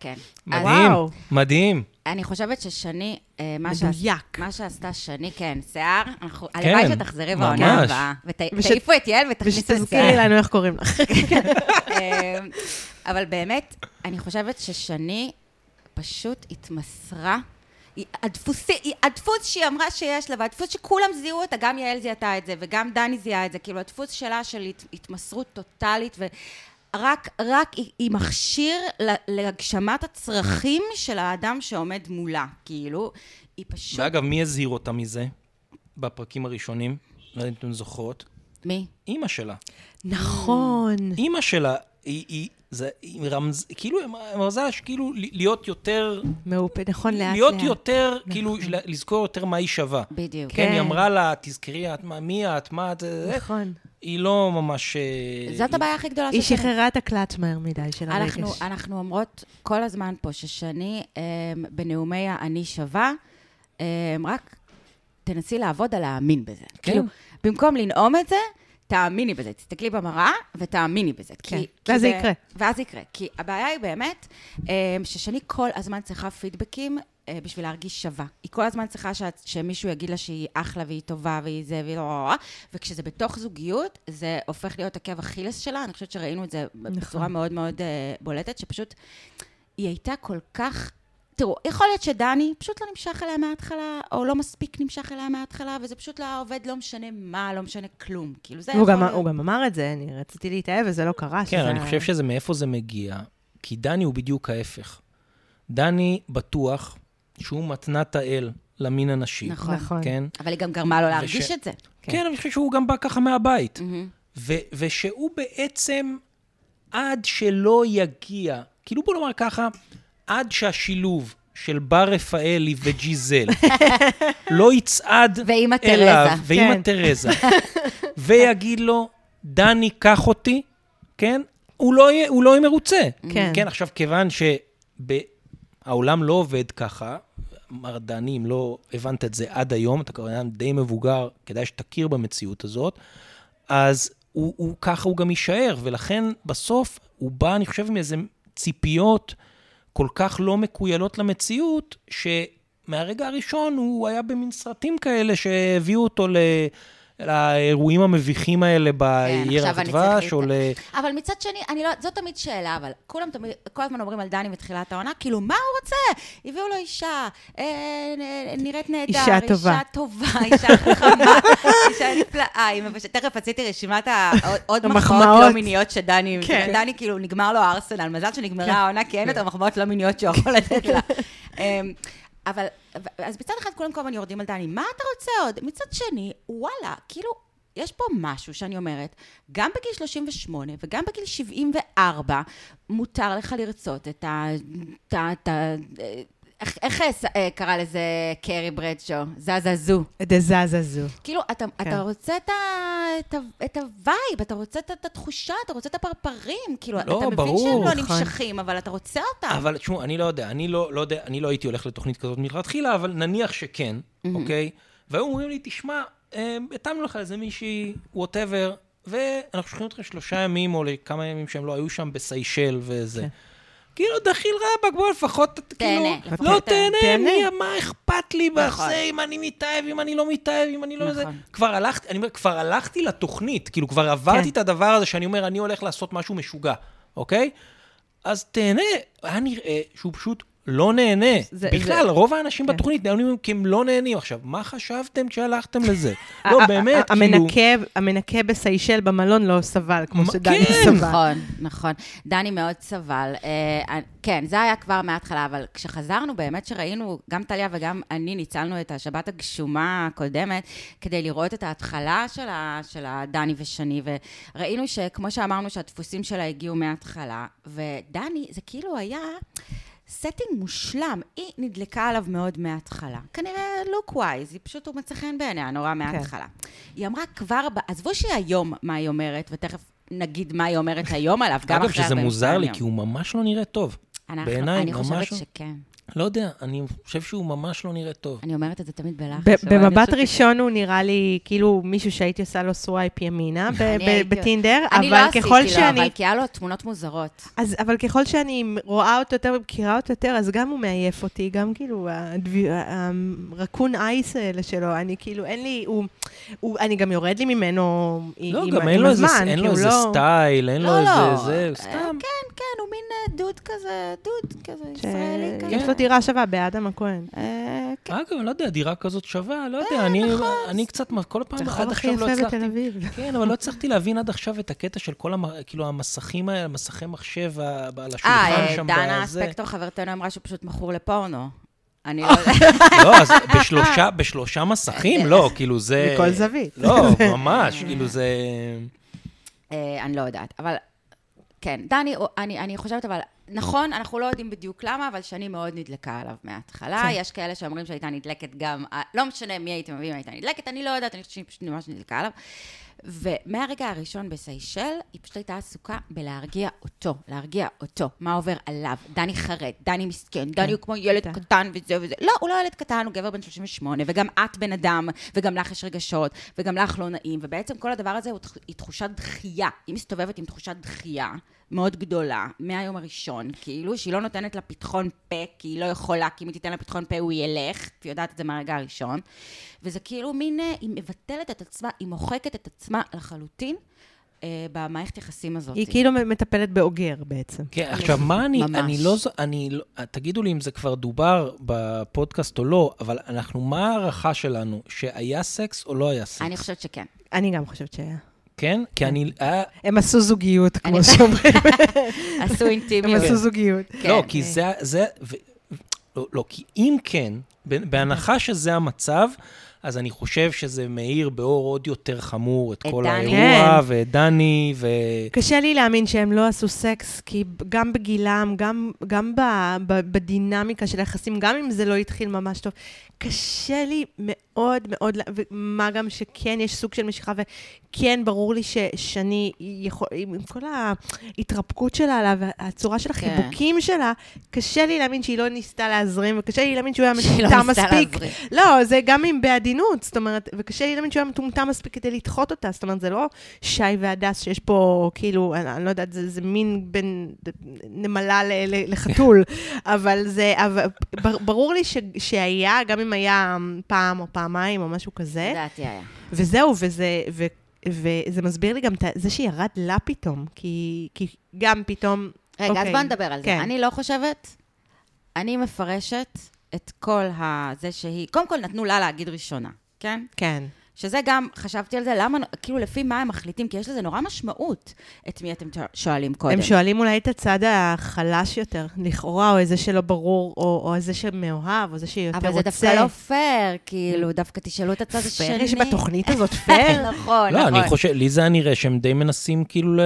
כן. מדהים, וואו. מדהים. אני חושבת ששני, אה, מה מדויק. שעש- מה שעשתה שני, כן, שיער, אנחנו- הלוואי שתחזרי בעונה כן. הבאה. ותעיפו את יעל ותכניסו את ושתזכירי שיער. לנו איך קוראים לך. אה, אבל באמת, אני חושבת ששני פשוט התמסרה. הדפוסי- הדפוס שהיא אמרה שיש לה, והדפוס שכולם זיהו אותה, גם יעל זיהתה את זה, וגם דני זיהה את זה, כאילו הדפוס שלה של הת- התמסרות טוטאלית, ורק רק היא, היא מכשיר להגשמת הצרכים של האדם שעומד מולה, כאילו, היא פשוט... ואגב, מי הזהיר אותה מזה בפרקים הראשונים? לא יודע אם אתן זוכרות. מי? אימא שלה. נכון. אימא שלה, היא, היא, זה, היא רמז, כאילו, היא רמזה שכאילו להיות יותר, מאופ- נכון, לאט לאט. להיות יותר, כאילו, לזכור יותר מה היא שווה. בדיוק. כן, כן. היא אמרה לה, תזכרי, את, מה- מי את, מה את, זה, נכון. היא לא ממש... אה, זאת הבעיה הכי גדולה היא של שני. שחררה את הקלאץ' מהר מדי של הרגש. אנחנו, אנחנו אומרות כל הזמן פה ששני, um, בנאומי ה"אני שווה", um, רק תנסי לעבוד על להאמין בזה. כן. כאילו, במקום לנאום את זה, תאמיני בזה. תסתכלי במראה ותאמיני בזה. כן. כי, כי ואז זה יקרה. ואז זה יקרה. כי הבעיה היא באמת um, ששני כל הזמן צריכה פידבקים uh, בשביל להרגיש שווה. היא כל הזמן צריכה שאת, שמישהו יגיד לה שהיא אחלה והיא טובה והיא זה והיא לא... וכשזה בתוך זוגיות, זה הופך להיות עקב אכילס שלה. אני חושבת שראינו את זה בצורה מאוד מאוד uh, בולטת, שפשוט היא הייתה כל כך... תראו, יכול להיות שדני פשוט לא נמשך אליה מההתחלה, או לא מספיק נמשך אליה מההתחלה, וזה פשוט לא עובד, לא משנה מה, לא משנה כלום. כאילו, זה והוא יכול גם- להיות. הוא גם אמר את זה, אני רציתי להתאהב וזה לא קרה. כן, שזה- אני חושב שזה מאיפה זה מגיע, כי דני הוא בדיוק ההפך. דני בטוח שהוא מתנת האל למין הנשי. נכון. נכון. כן? אבל היא גם גרמה לו להרגיש וש- את זה. כן. כן, אני חושב שהוא גם בא ככה מהבית. מהמם. ו- ושהוא בעצם, עד שלא יגיע, כאילו בוא נאמר ככה, עד שהשילוב של בר רפאלי וג'יזל לא יצעד ואימא אליו, תרזה. ואימא כן. תרזה, ויגיד לו, דני, קח אותי, כן? הוא לא יהיה, הוא לא יהיה מרוצה. כן. כן, עכשיו, כיוון שהעולם לא עובד ככה, מר דני, אם לא הבנת את זה עד היום, אתה כבר אדם די מבוגר, כדאי שתכיר במציאות הזאת, אז הוא, הוא ככה הוא גם יישאר, ולכן בסוף הוא בא, אני חושב, עם איזה ציפיות כל כך לא מקוילות למציאות, שמהרגע הראשון הוא היה במין סרטים כאלה שהביאו אותו ל... לאירועים המביכים האלה בירח עכשיו אני דבש, צריך או ל... אבל מצד שני, אני לא, זאת תמיד שאלה, אבל כולם תמיד, כל הזמן אומרים על דני בתחילת העונה, כאילו, מה הוא רוצה? הביאו לו אישה, אה, נראית נהדר. אישה טובה. אישה טובה, אישה חכמה, אישה נפלאה. היא מבש- תכף עשיתי רשימת ה- עוד- מחמאות. לא מיניות שדני, כן. דני כאילו, נגמר לו הארסנל, מזל שנגמרה העונה, כי אין יותר מחמאות לא מיניות שהוא יכול לתת לה. אמ, אבל, אז מצד אחד כולם כל הזמן יורדים על דני, מה אתה רוצה עוד? מצד שני, וואלה, כאילו, יש פה משהו שאני אומרת, גם בגיל 38 וגם בגיל 74, מותר לך לרצות את ה... את ה... איך, איך אה, קרא לזה קארי ברדשו? זזזו. דזזזו. כאילו, אתה, כן. אתה רוצה את, ה, את, ה, את ה vibe, אתה רוצה את, את התחושה, אתה רוצה את הפרפרים, כאילו, לא, אתה מבין ברור. שהם לא נכון. נמשכים, אבל אתה רוצה אותם. אבל תשמעו, אני לא יודע, אני לא, לא יודע, אני לא הייתי הולך לתוכנית כזאת מלכתחילה, אבל נניח שכן, אוקיי? והיו אומרים לי, תשמע, אה, התאמנו לך איזה מישהי, ווטאבר, ואנחנו שולחים אתכם שלושה ימים, או לכמה ימים שהם לא היו שם בסיישל וזה. כן. כאילו, דחיל רבאק, בוא לפחות, כאילו, לפחות לא תהנה. תהנה, תהנה. מי, מה אכפת לי נכון. בזה, אם אני מתאהב, אם אני לא מתאהב, אם אני לא זה. נכון. כבר הלכתי, אני אומר, כבר הלכתי לתוכנית, כאילו, כבר עברתי כן. את הדבר הזה שאני אומר, אני הולך לעשות משהו משוגע, אוקיי? אז תהנה. היה נראה שהוא פשוט לא נהנה. זה- בכלל, זה- רוב האנשים כן. בתוכנית נהנים כי הם לא נהנים. עכשיו, מה חשבתם כשהלכתם לזה? לא, באמת, כאילו... המנקה, המנקה בסיישל במלון לא סבל, כמו שדני כן. סבל. נכון, נכון. דני מאוד סבל. אה, כן, זה היה כבר מההתחלה, אבל כשחזרנו, באמת שראינו, גם טליה וגם אני ניצלנו את השבת הגשומה הקודמת, כדי לראות את ההתחלה של, ה, של הדני ושני, וראינו שכמו שאמרנו, שהדפוסים שלה הגיעו מההתחלה, ודני, זה כאילו היה... setting מושלם, היא נדלקה עליו מאוד מההתחלה. כנראה look wise, היא פשוט, הוא מצא חן בעיניה נורא מההתחלה. היא אמרה כבר, עזבו שהיא היום מה היא אומרת, ותכף נגיד מה היא אומרת היום עליו, גם אגב, אחרי שזה 42 מוזר לי, יום. כי הוא ממש לא נראה טוב. אנחנו- בעיניי, אני חושבת ממש לא. שכן. לא יודע, אני חושב שהוא ממש לא נראה טוב. אני אומרת את זה תמיד בלחש. ב- אבל אני במבט ראשון הוא נראה לי כאילו מישהו שהייתי עושה לו swipe ימינה ב- אני ב- הייתי- בטינדר, אני לא אבל עשיתי ככל לו, שאני... אבל כי היה לו תמונות מוזרות. אז, אבל ככל שאני רואה אותו יותר ומכירה אותו יותר, אז גם הוא מעייף אותי, גם כאילו הרקון אייס האלה שלו, אני כאילו, אין לי, הוא, אני גם יורד לי ממנו עם, לא, עם, גם אין לו איזה- הזמן, אין לו איזה לא- סטייל, אין לו לא, איזה... לא. זה, אה, סתם. כן, כן, הוא מין אה, דוד כזה, דוד כזה, ישראלי כזה. דירה שווה באדם הכהן. אה, כן. אגב, אני לא יודע, דירה כזאת שווה, לא יודע, אני, אני קצת, כל פעם, זה עד החוב הכי עכשיו לא יפה הצלחתי, בתל אביב. כן, אבל לא הצלחתי להבין עד עכשיו את הקטע של כל המ... כאילו, המסכים האלה, מסכי מחשב על אה, השולחן אה, שם. דנה בזה. ספקטור חברתנו אמרה שהוא פשוט מכור לפורנו. אני לא יודעת. לא, אז בשלושה, בשלושה מסכים? לא, כאילו זה... מכל זווית. לא, ממש, כאילו זה... אה, אני לא יודעת, אבל כן, דני, אני, אני חושבת, אבל נכון, אנחנו לא יודעים בדיוק למה, אבל שני מאוד נדלקה עליו מההתחלה. כן. יש כאלה שאומרים שהייתה נדלקת גם, לא משנה מי הייתם מביאים, הייתה נדלקת, אני לא יודעת, אני חושבת שהיא פשוט ממש נדלקה עליו. ומהרגע הראשון בסיישל, היא פשוט הייתה עסוקה בלהרגיע אותו, להרגיע אותו, מה עובר עליו. דני חרד, דני מסכן, דני הוא כמו ילד כן. קטן וזה וזה. לא, הוא לא ילד קטן, הוא גבר בן 38, וגם את בן אדם, וגם לך יש רגשות, וגם לך לא נעים, ובעצם כל הדבר הזה הוא תחושת דחייה. היא מסתובבת עם תחושת דחייה מאוד גדולה, מהיום הראשון, כאילו, שהיא לא נותנת לה פתחון פה, כי היא לא יכולה, כי אם היא תיתן לה פתחון פה הוא ילך, והיא יודעת את זה מהרגע הראשון. וזה כאילו מין, אה, היא מבטלת את עצמה, היא מוחקת את עצמה לחלוטין אה, במערכת יחסים הזאת. היא כאילו מטפלת באוגר בעצם. כן, עכשיו, מה אני, ממש. אני לא, אני, לא- תגידו לי אם זה כבר דובר בפודקאסט או לא, אבל אנחנו, מה ההערכה שלנו? שהיה סקס או לא היה סקס? אני חושבת שכן. אני גם חושבת שהיה. כן? כי אני, היה, הם עשו זוגיות, כמו שאומרים. עשו הם אינטימיות. עשו זוגיות. כן. לא, כי זה, זה, לא, לא, כי אם כן, בהנחה שזה המצב, אז אני חושב שזה מאיר באור עוד יותר חמור את את כל דני. האירוע, ואת דני, ו... קשה לי להאמין שהם לא עשו סקס, כי גם בגילם, גם, גם ב, ב, בדינמיקה של היחסים, גם אם זה לא התחיל ממש טוב, קשה לי מאוד מאוד, ומה גם שכן יש סוג של משיכה, וכן ברור לי ששני יכול, עם כל ההתרפקות שלה עליו, והצורה של כן. החיבוקים שלה, קשה לי להאמין שהיא לא ניסתה להזרים, וקשה לי להאמין שהוא היה שהיא לא מטומטם ניסתה מספיק. להזרים. לא, זה גם אם בעדי בעדינות, זאת אומרת, וקשה לי להאמין שהוא היה מטומטם מספיק כדי לדחות אותה, זאת אומרת, זה לא שי והדס שיש פה, כאילו, אני, אני לא יודעת, זה, זה מין בין נמלה ל, ל, לחתול, אבל זה, אבל, בר, ברור לי ש, שהיה, גם אם היה פעם או פעמיים או משהו כזה, לדעתי היה. וזהו, וזה, ו, וזה מסביר לי גם את זה שירד לה פתאום, כי, כי גם פתאום... רגע, אז אוקיי, בוא נדבר על זה. כן. אני לא חושבת, אני מפרשת את כל ה... זה שהיא... קודם כל נתנו לה להגיד ראשונה, כן? כן. שזה גם, חשבתי על זה, למה, כאילו, לפי מה הם מחליטים? כי יש לזה נורא משמעות את מי אתם שואלים קודם. הם שואלים אולי את הצד החלש יותר, לכאורה, או איזה שלא ברור, או, או איזה שמאוהב, או זה שיותר אבל רוצה. זה דווקא לא פייר, כאילו, דווקא תשאלו את הצד השני. פייר יש בתוכנית הזאת פייר? נכון, לא, נכון. אני חושב, לי זה היה נראה שהם די מנסים כאילו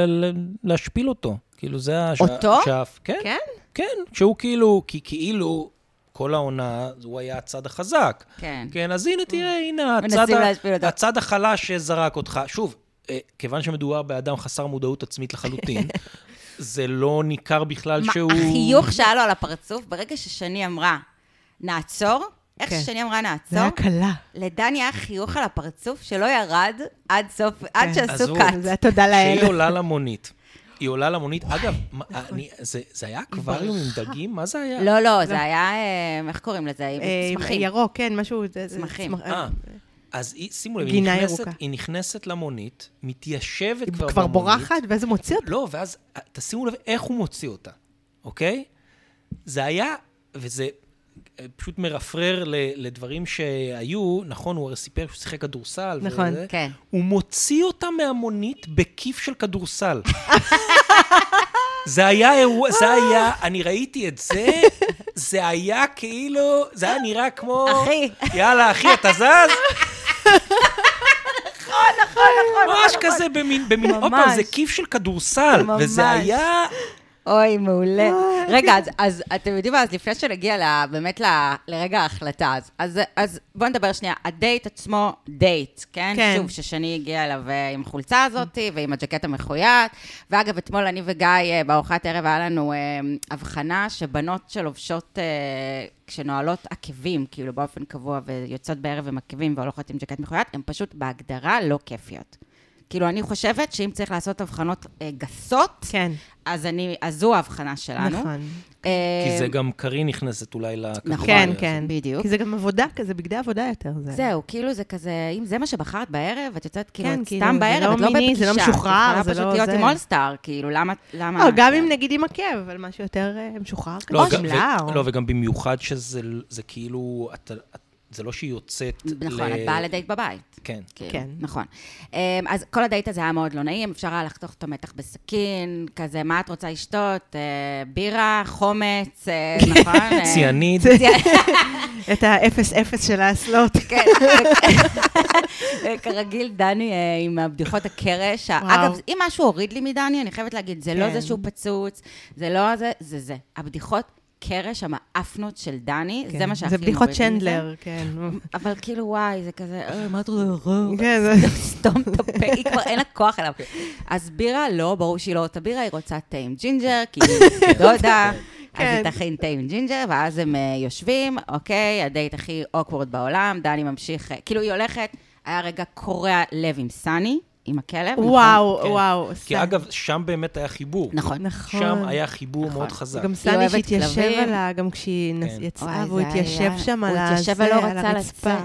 להשפיל אותו. כאילו זה הש... אותו? כן, כן? כן, שהוא כאילו, כי כאילו, כל העונה, הוא היה הצד החזק. כן. כן, אז הנה, תראה, הנה, מנסים הצד, ה-. הצד החלש שזרק אותך. שוב, אה, כיוון שמדובר באדם חסר מודעות עצמית לחלוטין, זה לא ניכר בכלל מה, שהוא... החיוך שהיה לו על הפרצוף, ברגע ששני אמרה, נעצור, איך כן. ששני אמרה זה נעצור, היה קלה. לדני היה חיוך על הפרצוף שלא ירד עד סוף, עד כן. שעשו עזבו. קאט. זה היה תודה כשהיא לאל. עולה למונית. היא עולה למונית, אגב, זה, זה היה אקווריום עם דגים? מה זה היה? לא, לא, זה היה, אה, איך קוראים לזה? עם אה, צמחים. ירוק, כן, משהו... צמחים. צמח- אה, אז היא, שימו לב, היא נכנסת, ירוקה. היא נכנסת למונית, מתיישבת היא כבר כבר במונית. בורחת, ואז הוא מוציא אותה. לא, ואז תשימו לב איך הוא מוציא אותה, אוקיי? זה היה, וזה פשוט מרפרר ל, לדברים שהיו, נכון, הוא הרי סיפר שהוא שיחק כדורסל. נכון. וזה, כן. הוא מוציא אותה מהמונית בכיף של כדורסל. זה היה אירוע, זה היה, אני ראיתי את זה, זה היה כאילו, זה היה נראה כמו... אחי. יאללה, אחי, אתה זז? נכון, נכון, נכון. ממש כזה במין, במין, עוד פעם. זה כיף של כדורסל. וזה ממש. היה... אוי, מעולה. רגע, אז, אז אתם יודעים מה, אז לפני שנגיע ל, באמת ל, לרגע ההחלטה, אז, אז, אז בואו נדבר שנייה. הדייט עצמו, דייט, כן? כן. שוב, ששני הגיע אליו אה, עם החולצה הזאת ועם הג'קט המחויית. ואגב, אתמול אני וגיא, אה, בארוחת ערב, היה לנו אה, הבחנה שבנות שלובשות, אה, כשנועלות עקבים, כאילו באופן קבוע, ויוצאות בערב עם עקבים והולכות עם ג'קט מחויית, הן פשוט בהגדרה לא כיפיות. כאילו, אני חושבת שאם צריך לעשות הבחנות אה, גסות, כן, אז, אני, אז זו ההבחנה שלנו. נכון. אה, כי זה גם קארין נכנסת אולי לכדורגל. נכון. כן. כן. בדיוק. כי זה גם עבודה כזה, בגדי עבודה יותר. זה- זהו, כאילו זה כזה, אם זה מה שבחרת בערב, את יוצאת כאילו כן, את כאילו, סתם זה בערב, לא את לא מיני, בפגישה. זה לא משוחרר, זה לא פשוט להיות זה. עם אולסטאר, כאילו, למה... למה לא, גם. אם נגיד עם עקב, אבל משהו יותר אה, משוחרר כזה. לא, או- לא, וגם במיוחד שזה זה כאילו, אתה- את- זה לא שהיא יוצאת נכון, את באה לדייט בבית. כן. כאילו, כן. נכון. אמ, אז כל הדייט הזה היה מאוד לא נעים, אפשר היה לחתוך אותו מתח בסכין, כזה, מה את רוצה לשתות? אה, בירה, חומץ, אה, נכון? אה, ציאניד. את האפס-אפס של האסלות. כן. כרגיל, דני עם הבדיחות קרש. אגב, אם משהו הוריד לי מדני, אני חייבת להגיד, זה לא כן. זה שהוא פצוץ, זה לא זה, זה זה. הבדיחות קרש המאפנות של דני, זה מה שהכי זה בדיחות. צ'נדלר, כן. אבל כאילו, וואי, זה כזה, "אה, מה את רוצה? כן, זה- סתום את הפה, היא כבר אין לה כוח אליו. אז בירה, לא, ברור שהיא לא רוצה בירה, היא רוצה תה עם ג'ינג'ר, כי היא דודה. אז כן. היא תכין תה עם ג'ינג'ר, ואז הם אה, יושבים, אוקיי, הדייט הכי awkward בעולם, דני ממשיך, אה, כאילו היא הולכת, היה רגע קורע לב עם סאני, עם הכלב, נכון? וואו, כן. וואו. כי סע- אגב, שם באמת היה חיבור. נכון. נכון. שם היה חיבור נכון. מאוד חזק. גם סני שהתיישב. עליה, גם כשהיא כן. יצאה, וואי, והוא התיישב היה- שם על הוא הזה, התיישב ולא רצה הרצפה. לצאת.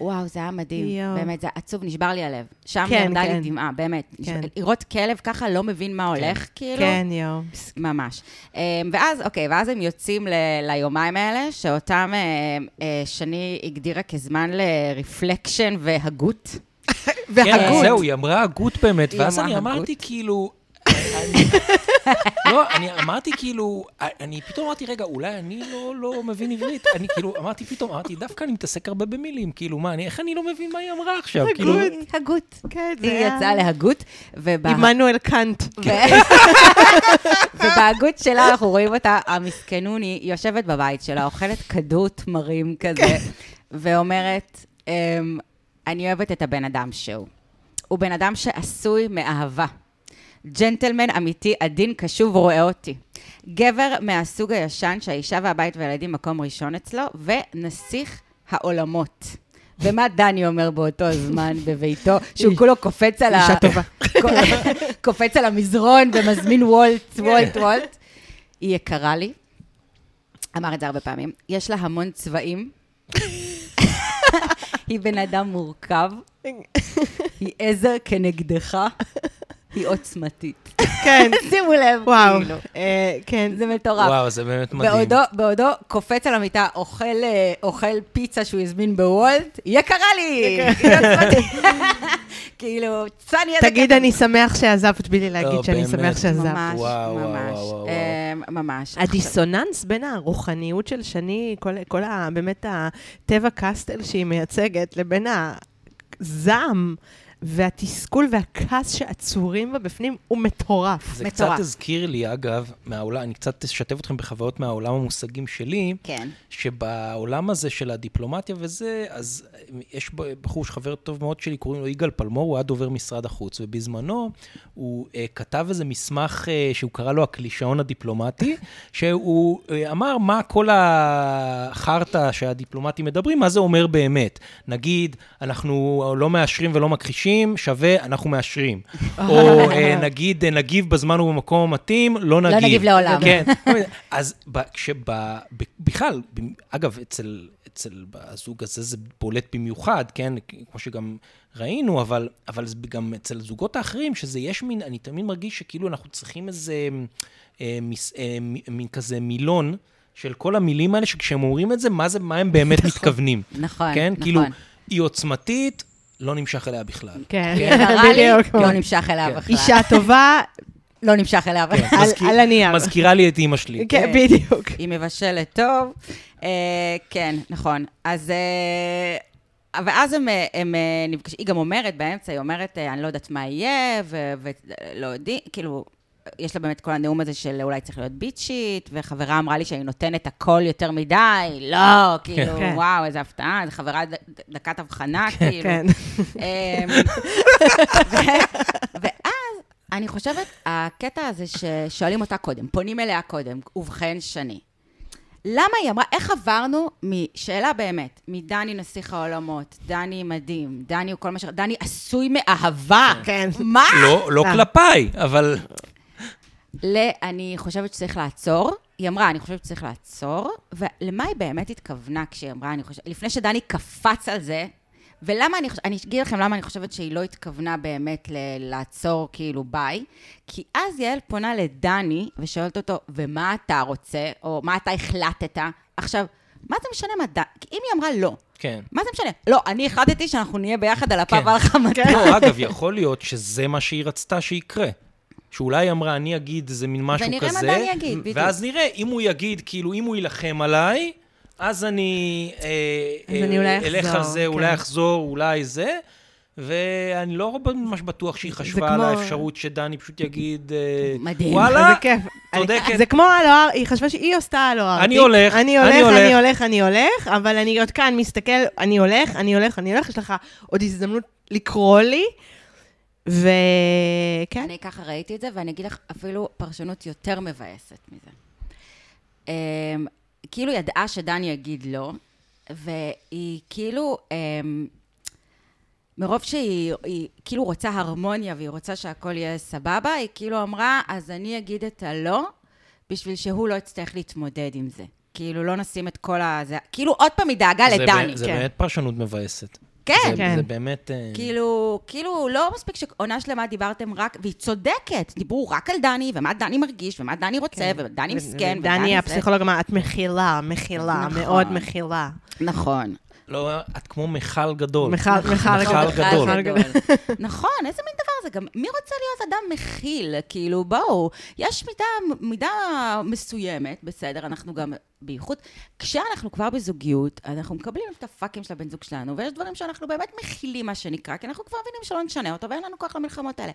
וואו, זה היה מדהים. יואו. באמת, זה עצוב, נשבר לי הלב. שם כן, ירדה כן. לי דמעה, באמת. כן. לראות כלב ככה לא מבין מה הולך, כאילו. כן, יואו. ממש. אמ, ואז, אוקיי, ואז הם יוצאים ל- ליומיים האלה, שאותם אה, אה, שני הגדירה כזמן לרפלקשן והגות. כן, והגות. זהו, היא אמרה הגות באמת, היא ואז אני הגות. אמרתי כאילו... לא, אני אמרתי כאילו, אני פתאום אמרתי, רגע, אולי אני לא, לא מבין עברית. אני כאילו, אמרתי פתאום, אמרתי, דווקא אני מתעסק הרבה במילים, כאילו, מה, אני, איך אני לא מבין מה היא אמרה עכשיו? כאילו, הגות. כן, זה היא היה... יצאה להגות, וב- עמנואל קאנט. ו- ובהגות שלה אנחנו רואים אותה, המסכנוני, היא יושבת בבית שלה, אוכלת כדור תמרים כזה, ואומרת, אמ, אני אוהבת את הבן אדם שהוא. הוא בן אדם שעשוי מאהבה. ג'נטלמן אמיתי, עדין, קשוב, רואה אותי. גבר מהסוג הישן שהאישה והבית והילדים מקום ראשון אצלו, ונסיך העולמות. ומה דני אומר באותו זמן בביתו, שהוא כולו קופץ על ה... אישה טובה. קופץ על המזרון ומזמין וולט, וולט, וולט. היא יקרה לי, אמר את זה הרבה פעמים, יש לה המון צבעים. היא בן אדם מורכב, היא עזר כנגדך, היא עוצמתית. כן, שימו לב, וואו. כאילו. אה, כן. זה מטורף. וואו, זה באמת מדהים. בעודו, בעודו קופץ על המיטה, אוכל, אה, אוכל פיצה שהוא הזמין בוולט, יקרה לי! היא עוצמתית. כאילו, צאני עד תגיד. אני שמח שעזבת, בלי להגיד לא, שאני. שמח שעזבת. ממש, ממש. אה, ממש. הדיסוננס בין הרוחניות של שני, כל, כל ה... באמת הטבע קסטל שהיא מייצגת, לבין הזעם והתסכול והכעס שעצורים בה בפנים, הוא מטורף. זה מטורף. קצת הזכיר לי, אגב, מהעולם, אני קצת אשתף אתכם בחוויות מהעולם המושגים שלי, כן. שבעולם הזה של הדיפלומטיה וזה, אז יש בחור שחבר טוב מאוד שלי, קוראים לו יגאל פלמור, הוא היה דובר משרד החוץ, ובזמנו הוא uh, כתב איזה מסמך uh, שהוא קרא לו הקלישאון הדיפלומטי, שהוא uh, אמר מה כל החרטא שהדיפלומטים מדברים, מה זה אומר באמת. נגיד, אנחנו לא מאשרים ולא מכחישים, שווה, אנחנו מאשרים. או uh, נגיד, uh, נגיב בזמן ובמקום המתאים, לא נגיב. נגיב לעולם. כן. אז בכלל, אגב, אצל, אצל הזוג הזה זה בולט במיוחד, כן? כמו שגם ראינו, אבל, אבל זה גם אצל הזוגות האחרים, שזה יש מין, אני תמיד מרגיש שכאילו אנחנו צריכים איזה אה, אה, מין כזה מילון. של כל המילים האלה, שכשהם אומרים את זה, מה זה, מה הם באמת מתכוונים. נכון, כן? נכון. כאילו, היא עוצמתית, לא נמשך אליה בכלל. כן, לי, בדיוק. לא נמשך אליה כן. בכלל. אישה טובה, לא נמשך אליה בכלל. על- מזכיר- על הנייר. מזכירה לי את אימא שלי. כן, בדיוק. היא מבשלת טוב. אה, כן, נכון. אז... אה, ואז הם, אה, הם נפגשים, היא גם אומרת באמצע, היא אומרת, אני לא יודעת מה יהיה, ו- ולא יודעים, כאילו, יש לה באמת כל הנאום הזה של אולי צריך להיות ביצ'ית, וחברה אמרה לי שאני נותנת הכל יותר מדי, לא, כאילו, כן. וואו, איזה הפתעה, זו חברה ד- ד- דקת הבחנה, כאילו. כן. ו- ואז, אני חושבת, הקטע הזה ששואלים אותה קודם, פונים אליה קודם, ובכן שני. למה היא אמרה, איך עברנו משאלה באמת, מדני נסיך העולמות, דני מדהים, דני הוא כל מה ש... דני עשוי מאהבה. כן. מה? לא, לא. כלפיי, אבל... ל... אני חושבת שצריך לעצור. היא אמרה, אני חושבת שצריך לעצור, ולמה היא באמת התכוונה כשהיא אמרה, אני חושבת, לפני שדני קפץ על זה, ולמה אני חושבת, אני אגיד לכם למה אני חושבת שהיא לא התכוונה באמת ל- לעצור כאילו ביי, כי אז יעל פונה לדני ושואלת אותו, ומה אתה רוצה, או מה אתה החלטת? עכשיו, מה זה משנה מה דני, אם היא אמרה לא, כן. מה זה משנה? לא, אני החלטתי שאנחנו נהיה ביחד על הפה כן. ועל החמתה. לא, אגב, יכול להיות שזה מה שהיא רצתה שיקרה. שאולי היא אמרה, אני אגיד איזה מין משהו ונראה כזה. מה דני יגיד, בדיוק. ואז נראה, אם הוא יגיד, כאילו, אם הוא יילחם עליי, אז אני... אה, אז אה, אני אולי אלך אחזור, על זה, כן. אולי אחזור, אולי זה. ואני לא ממש בטוח שהיא חשבה על כמו- האפשרות שדני פשוט יגיד, אה, מדהים. וואלה, זה כיף. צודקת. אני- זה כמו הלוהר, היא חשבה שהיא עשתה הלוהר. אני הולך, אני אני הולך, הולך. אני הולך, אני הולך, אבל אני עוד כאן מסתכל, אני הולך, אני הולך, אני הולך, יש לך עוד הזדמנות לקרוא לי, וכן. אני ככה ראיתי את זה, ואני אגיד לך אפילו פרשנות יותר מבאסת מזה. Um, כאילו ידעה שדני יגיד לא, והיא כאילו, um, מרוב שהיא היא כאילו רוצה הרמוניה והיא רוצה שהכל יהיה סבבה, היא כאילו אמרה, אז אני אגיד את הלא, בשביל שהוא לא יצטרך להתמודד עם זה. כאילו, לא נשים את כל ה... זה, כאילו, עוד פעם היא דאגה זה לדני. זה כן. באמת פרשנות מבאסת. כן. זה- כן. זה באמת... אה, כאילו, כאילו, לא מספיק שעונה שלמה דיברתם רק, והיא צודקת, דיברו רק על דני, ומה דני מרגיש, ומה דני רוצה, ודני מסכן, ודני דני זה. הפסיכולוג אמר, את מכילה, מכילה, נכון. מאוד מכילה. נכון. לא, את כמו מכל גדול. מיכל מיכל מיכל גדול. גדול. נכון, איזה מין דבר זה? גם מי רוצה להיות אדם מכיל? כאילו, בואו, יש מידה, מידה מסוימת, בסדר, אנחנו גם, בייחוד, כשאנחנו כבר בזוגיות, אנחנו מקבלים את הפאקים של הבן זוג שלנו, ויש דברים שאנחנו באמת מכילים, מה שנקרא, כי אנחנו כבר מבינים שלא נשנה אותו, ואין לנו כוח למלחמות האלה.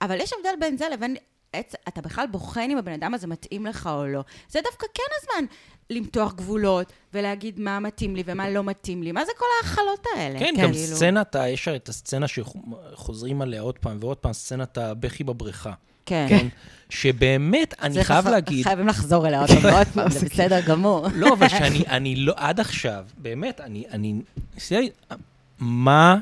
אבל יש הבדל בין זה לבין... עץ, אתה בכלל בוחן אם הבן אדם הזה מתאים לך או לא. זה דווקא כן הזמן למתוח גבולות ולהגיד מה מתאים לי ומה לא מתאים לי. מה זה כל ההכלות האלה? כן, כן, גם כאילו. סצנת, יש את הסצנה שחוזרים עליה עוד פעם ועוד פעם, סצנת הבכי בבריכה. כן. כן, שבאמת, אני חייב לח- להגיד, חייבים לחזור אליה עוד פעם זה בסדר גמור. לא, אבל שאני אני לא, עד עכשיו, באמת, אני, אני, מה,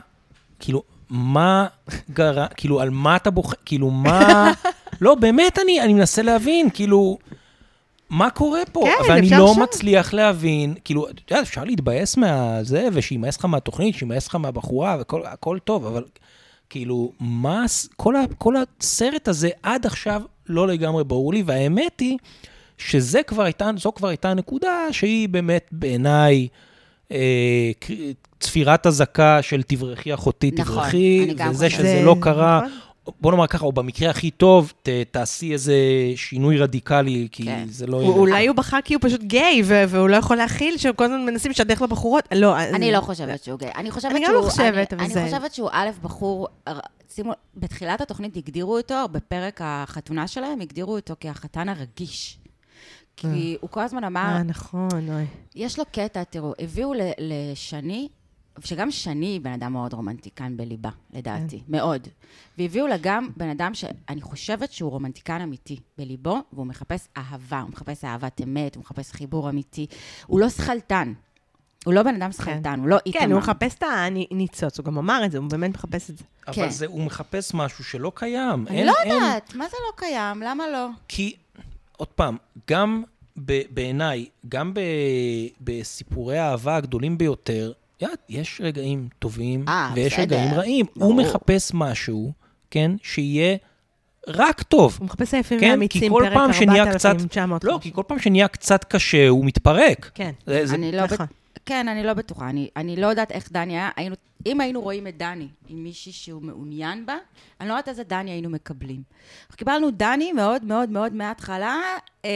כאילו, מה גרה, כאילו, על מה אתה בוחר, כאילו, מה... לא, באמת, אני, אני מנסה להבין, כאילו, מה קורה פה? כן, ואני אפשר לא שם. מצליח להבין, כאילו, אתה יודע, אפשר להתבאס מהזה, ושימאס לך מהתוכנית, שימאס לך מהבחורה, והכל טוב, אבל כאילו, מה, כל, ה, כל הסרט הזה עד עכשיו לא לגמרי ברור לי, והאמת היא שזה כבר הייתה, זו כבר הייתה נקודה שהיא באמת בעיניי אה, צפירת אזעקה של תברכי אחותי, נכון, תברכי, וזה. שזה זה- לא קרה. נכון. בוא נאמר ככה, או במקרה הכי טוב, ת, תעשי איזה שינוי רדיקלי, כי כן. זה לא... הוא- אולי הוא בחר כי הוא פשוט גיי, והוא לא יכול להכיל שהם כל הזמן מנסים לשדך לבחורות. לא, אני לא חושבת שהוא גיי. אני חושבת אני גם שהוא... לא חושבת, אני- אבל זה- אני חושבת שהוא א', בחור... שימו, בתחילת התוכנית הגדירו אותו, בפרק החתונה שלהם, הגדירו אותו כהחתן הרגיש. כי הוא כל הזמן אמר, אה, נכון, אוי. יש לו קטע, תראו, הביאו ל- לשני, שגם שני בן אדם מאוד רומנטיקן בליבה, לדעתי, כן. מאוד. והביאו לה גם בן אדם שאני חושבת שהוא רומנטיקן אמיתי בליבו, והוא מחפש אהבה, הוא מחפש אהבת אמת, הוא מחפש חיבור אמיתי. הוא לא שכלתן. הוא לא בן אדם שכלתן, הוא לא איתמר. כן, הוא מחפש את הניצוץ, הוא גם אמר את זה, הוא באמת מחפש את זה. אבל כן. זה, הוא מחפש משהו שלא קיים. אני אין- לא אין- יודעת, מה זה לא קיים? למה לא? כי, עוד פעם, גם ב- בעיניי, גם ב- בסיפורי האהבה הגדולים ביותר, יש רגעים טובים אה, ויש בסדר. רגעים רעים. הוא ברור. מחפש משהו, כן, שיהיה רק טוב. הוא מחפש היפים כן, כל פרק פעם שנהיה קצת... 4900. לא, כי כל פעם שנהיה קצת קשה, הוא מתפרק. כן. זה, זה, אני לא... נכון. כן, אני לא בטוחה. אני, אני לא יודעת איך דני היה. היינו, אם היינו רואים את דני עם מישהי שהוא מעוניין בה, אני לא יודעת איזה דני היינו מקבלים. קיבלנו דני מאוד מאוד מאוד מההתחלה אה,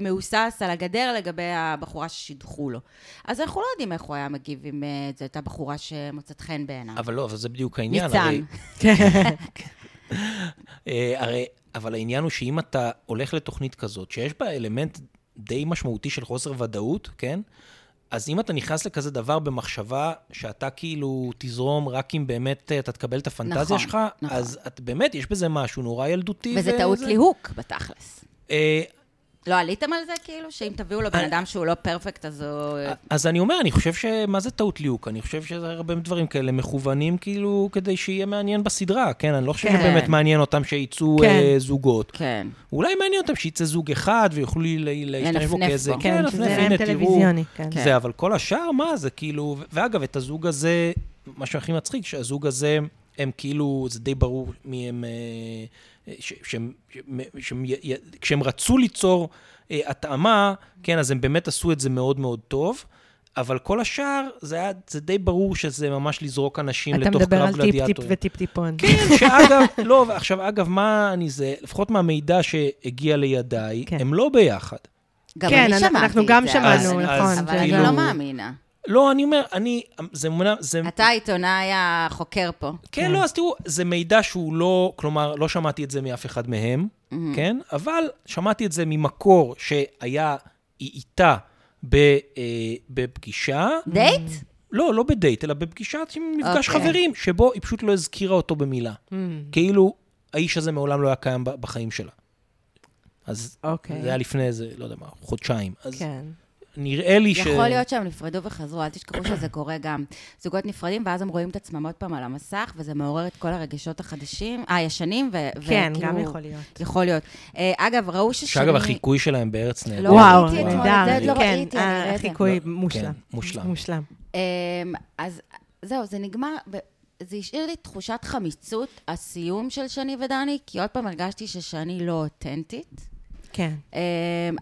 מהוסס על הגדר לגבי הבחורה ששידחו לו. אז אנחנו לא יודעים איך הוא היה מגיב אם אה, זו הייתה בחורה שמוצאת חן בעיניו. אבל לא, אבל זה בדיוק העניין. ניצן. הרי, אה, הרי, אבל העניין הוא שאם אתה הולך לתוכנית כזאת, שיש בה אלמנט די משמעותי של חוסר ודאות, כן? אז אם אתה נכנס לכזה דבר במחשבה שאתה כאילו תזרום רק אם באמת אה, אתה תקבל את הפנטזיה נכון, שלך, נכון. אז את, באמת יש בזה משהו נורא ילדותי. וזה טעות ליהוק, בתכלס. אה, לא עליתם על זה, כאילו? שאם תביאו לו בן אדם שהוא לא פרפקט, אז הוא... אז אני אומר, אני חושב ש... מה זה טעות ליהוק? אני חושב שזה הרבה דברים כאלה מכוונים כאילו כדי שיהיה מעניין בסדרה, כן? אני לא חושב כן. שבאמת מעניין אותם שיצאו כן. אה, זוגות. כן. אולי מעניין אותם שיצא זוג אחד ויוכלו להשתמש בו לנפנף כאיזה... בו. כן, לפנף, שזה הנה, תראו. כן. כן. זה, אבל כל השאר, מה זה כאילו... ואגב, את הזוג הזה, מה שהכי מצחיק, שהזוג הזה, הם כאילו, זה די ברור מי הם... שהם, שהם, כשהם רצו ליצור אה, התאמה, כן, אז הם באמת עשו את זה מאוד מאוד טוב. אבל כל השאר, זה היה, זה די ברור שזה ממש לזרוק אנשים אתה לתוך מדבר קרב על טיפ-טיפ גלדיאטורים. וטיפ-טיפון. כן, שאגב, לא, עכשיו, אגב, מה אני זה, לפחות מהמידע שהגיע לידיי, כן. הם לא ביחד. גם כן, אני אנחנו- שמעתי אנחנו את גם זה, שמענו, אבל- נכון, אבל אני כאילו- לא מאמינה. לא, אני אומר, אני, זה מונה, זה... אתה העיתונאי החוקר פה. כן, לא, אז תראו, זה מידע שהוא לא, כלומר, לא שמעתי את זה מאף אחד מהם, כן? אבל שמעתי את זה ממקור שהיה איתה ב, אה, בפגישה. דייט? לא, לא בדייט, אלא בפגישת עם מפגש אוקיי. חברים, שבו היא פשוט לא הזכירה אותו במילה. כאילו, האיש הזה מעולם לא היה קיים ב- בחיים שלה. אז אוקיי. זה היה לפני איזה, לא יודע מה, חודשיים. אז כן. נראה לי ש... יכול להיות שהם נפרדו וחזרו, אל תשכחו שזה קורה גם. זוגות נפרדים, ואז הם רואים את עצמם עוד פעם על המסך, וזה מעורר את כל הרגשות החדשים, אה, הישנים, ו... כן, וכאילו- גם יכול להיות. יכול להיות. אה, אגב, ראו ששני... שאגב, החיקוי שלהם בארץ נהדר. לא וואו, ראיתי. את זה לא כן, ראיתי, אני אראה את זה. החיקוי לא, מושלם. כן, מושלם. מושלם. אמ, אז זהו, זה נגמר, ב- זה השאיר לי תחושת חמיצות, הסיום של שני ודני, כי עוד פעם הרגשתי ששני לא אותנטית. כן. אמ,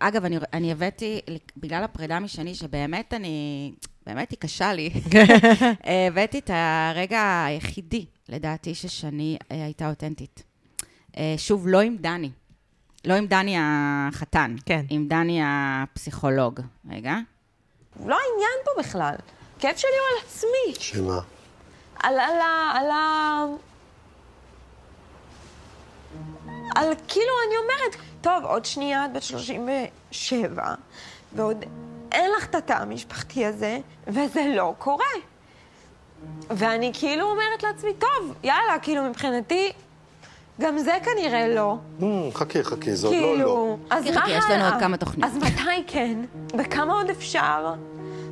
אגב, אני, אני הבאתי, בגלל הפרידה משני, שבאמת אני, באמת היא קשה לי, אה, הבאתי את הרגע היחידי, לדעתי, ששני אה, הייתה אותנטית. אה, שוב, לא עם דני. לא עם דני החתן. כן. עם דני הפסיכולוג. רגע. לא העניין פה בכלל. הכאב שלי הוא על עצמי. שמה? על, על, ה- על, ה... על כאילו, אני אומרת, טוב, עוד שנייה את בת 37, ועוד אין לך את התא המשפחתי הזה, וזה לא קורה. ואני כאילו אומרת לעצמי, טוב, יאללה, כאילו מבחינתי, גם זה כנראה לא. חכי, חכי, זה עוד כאילו, לא לא. אז מה חכי, יש לנו הלאה? עוד כמה תוכניות. אז מתי כן? וכמה עוד אפשר?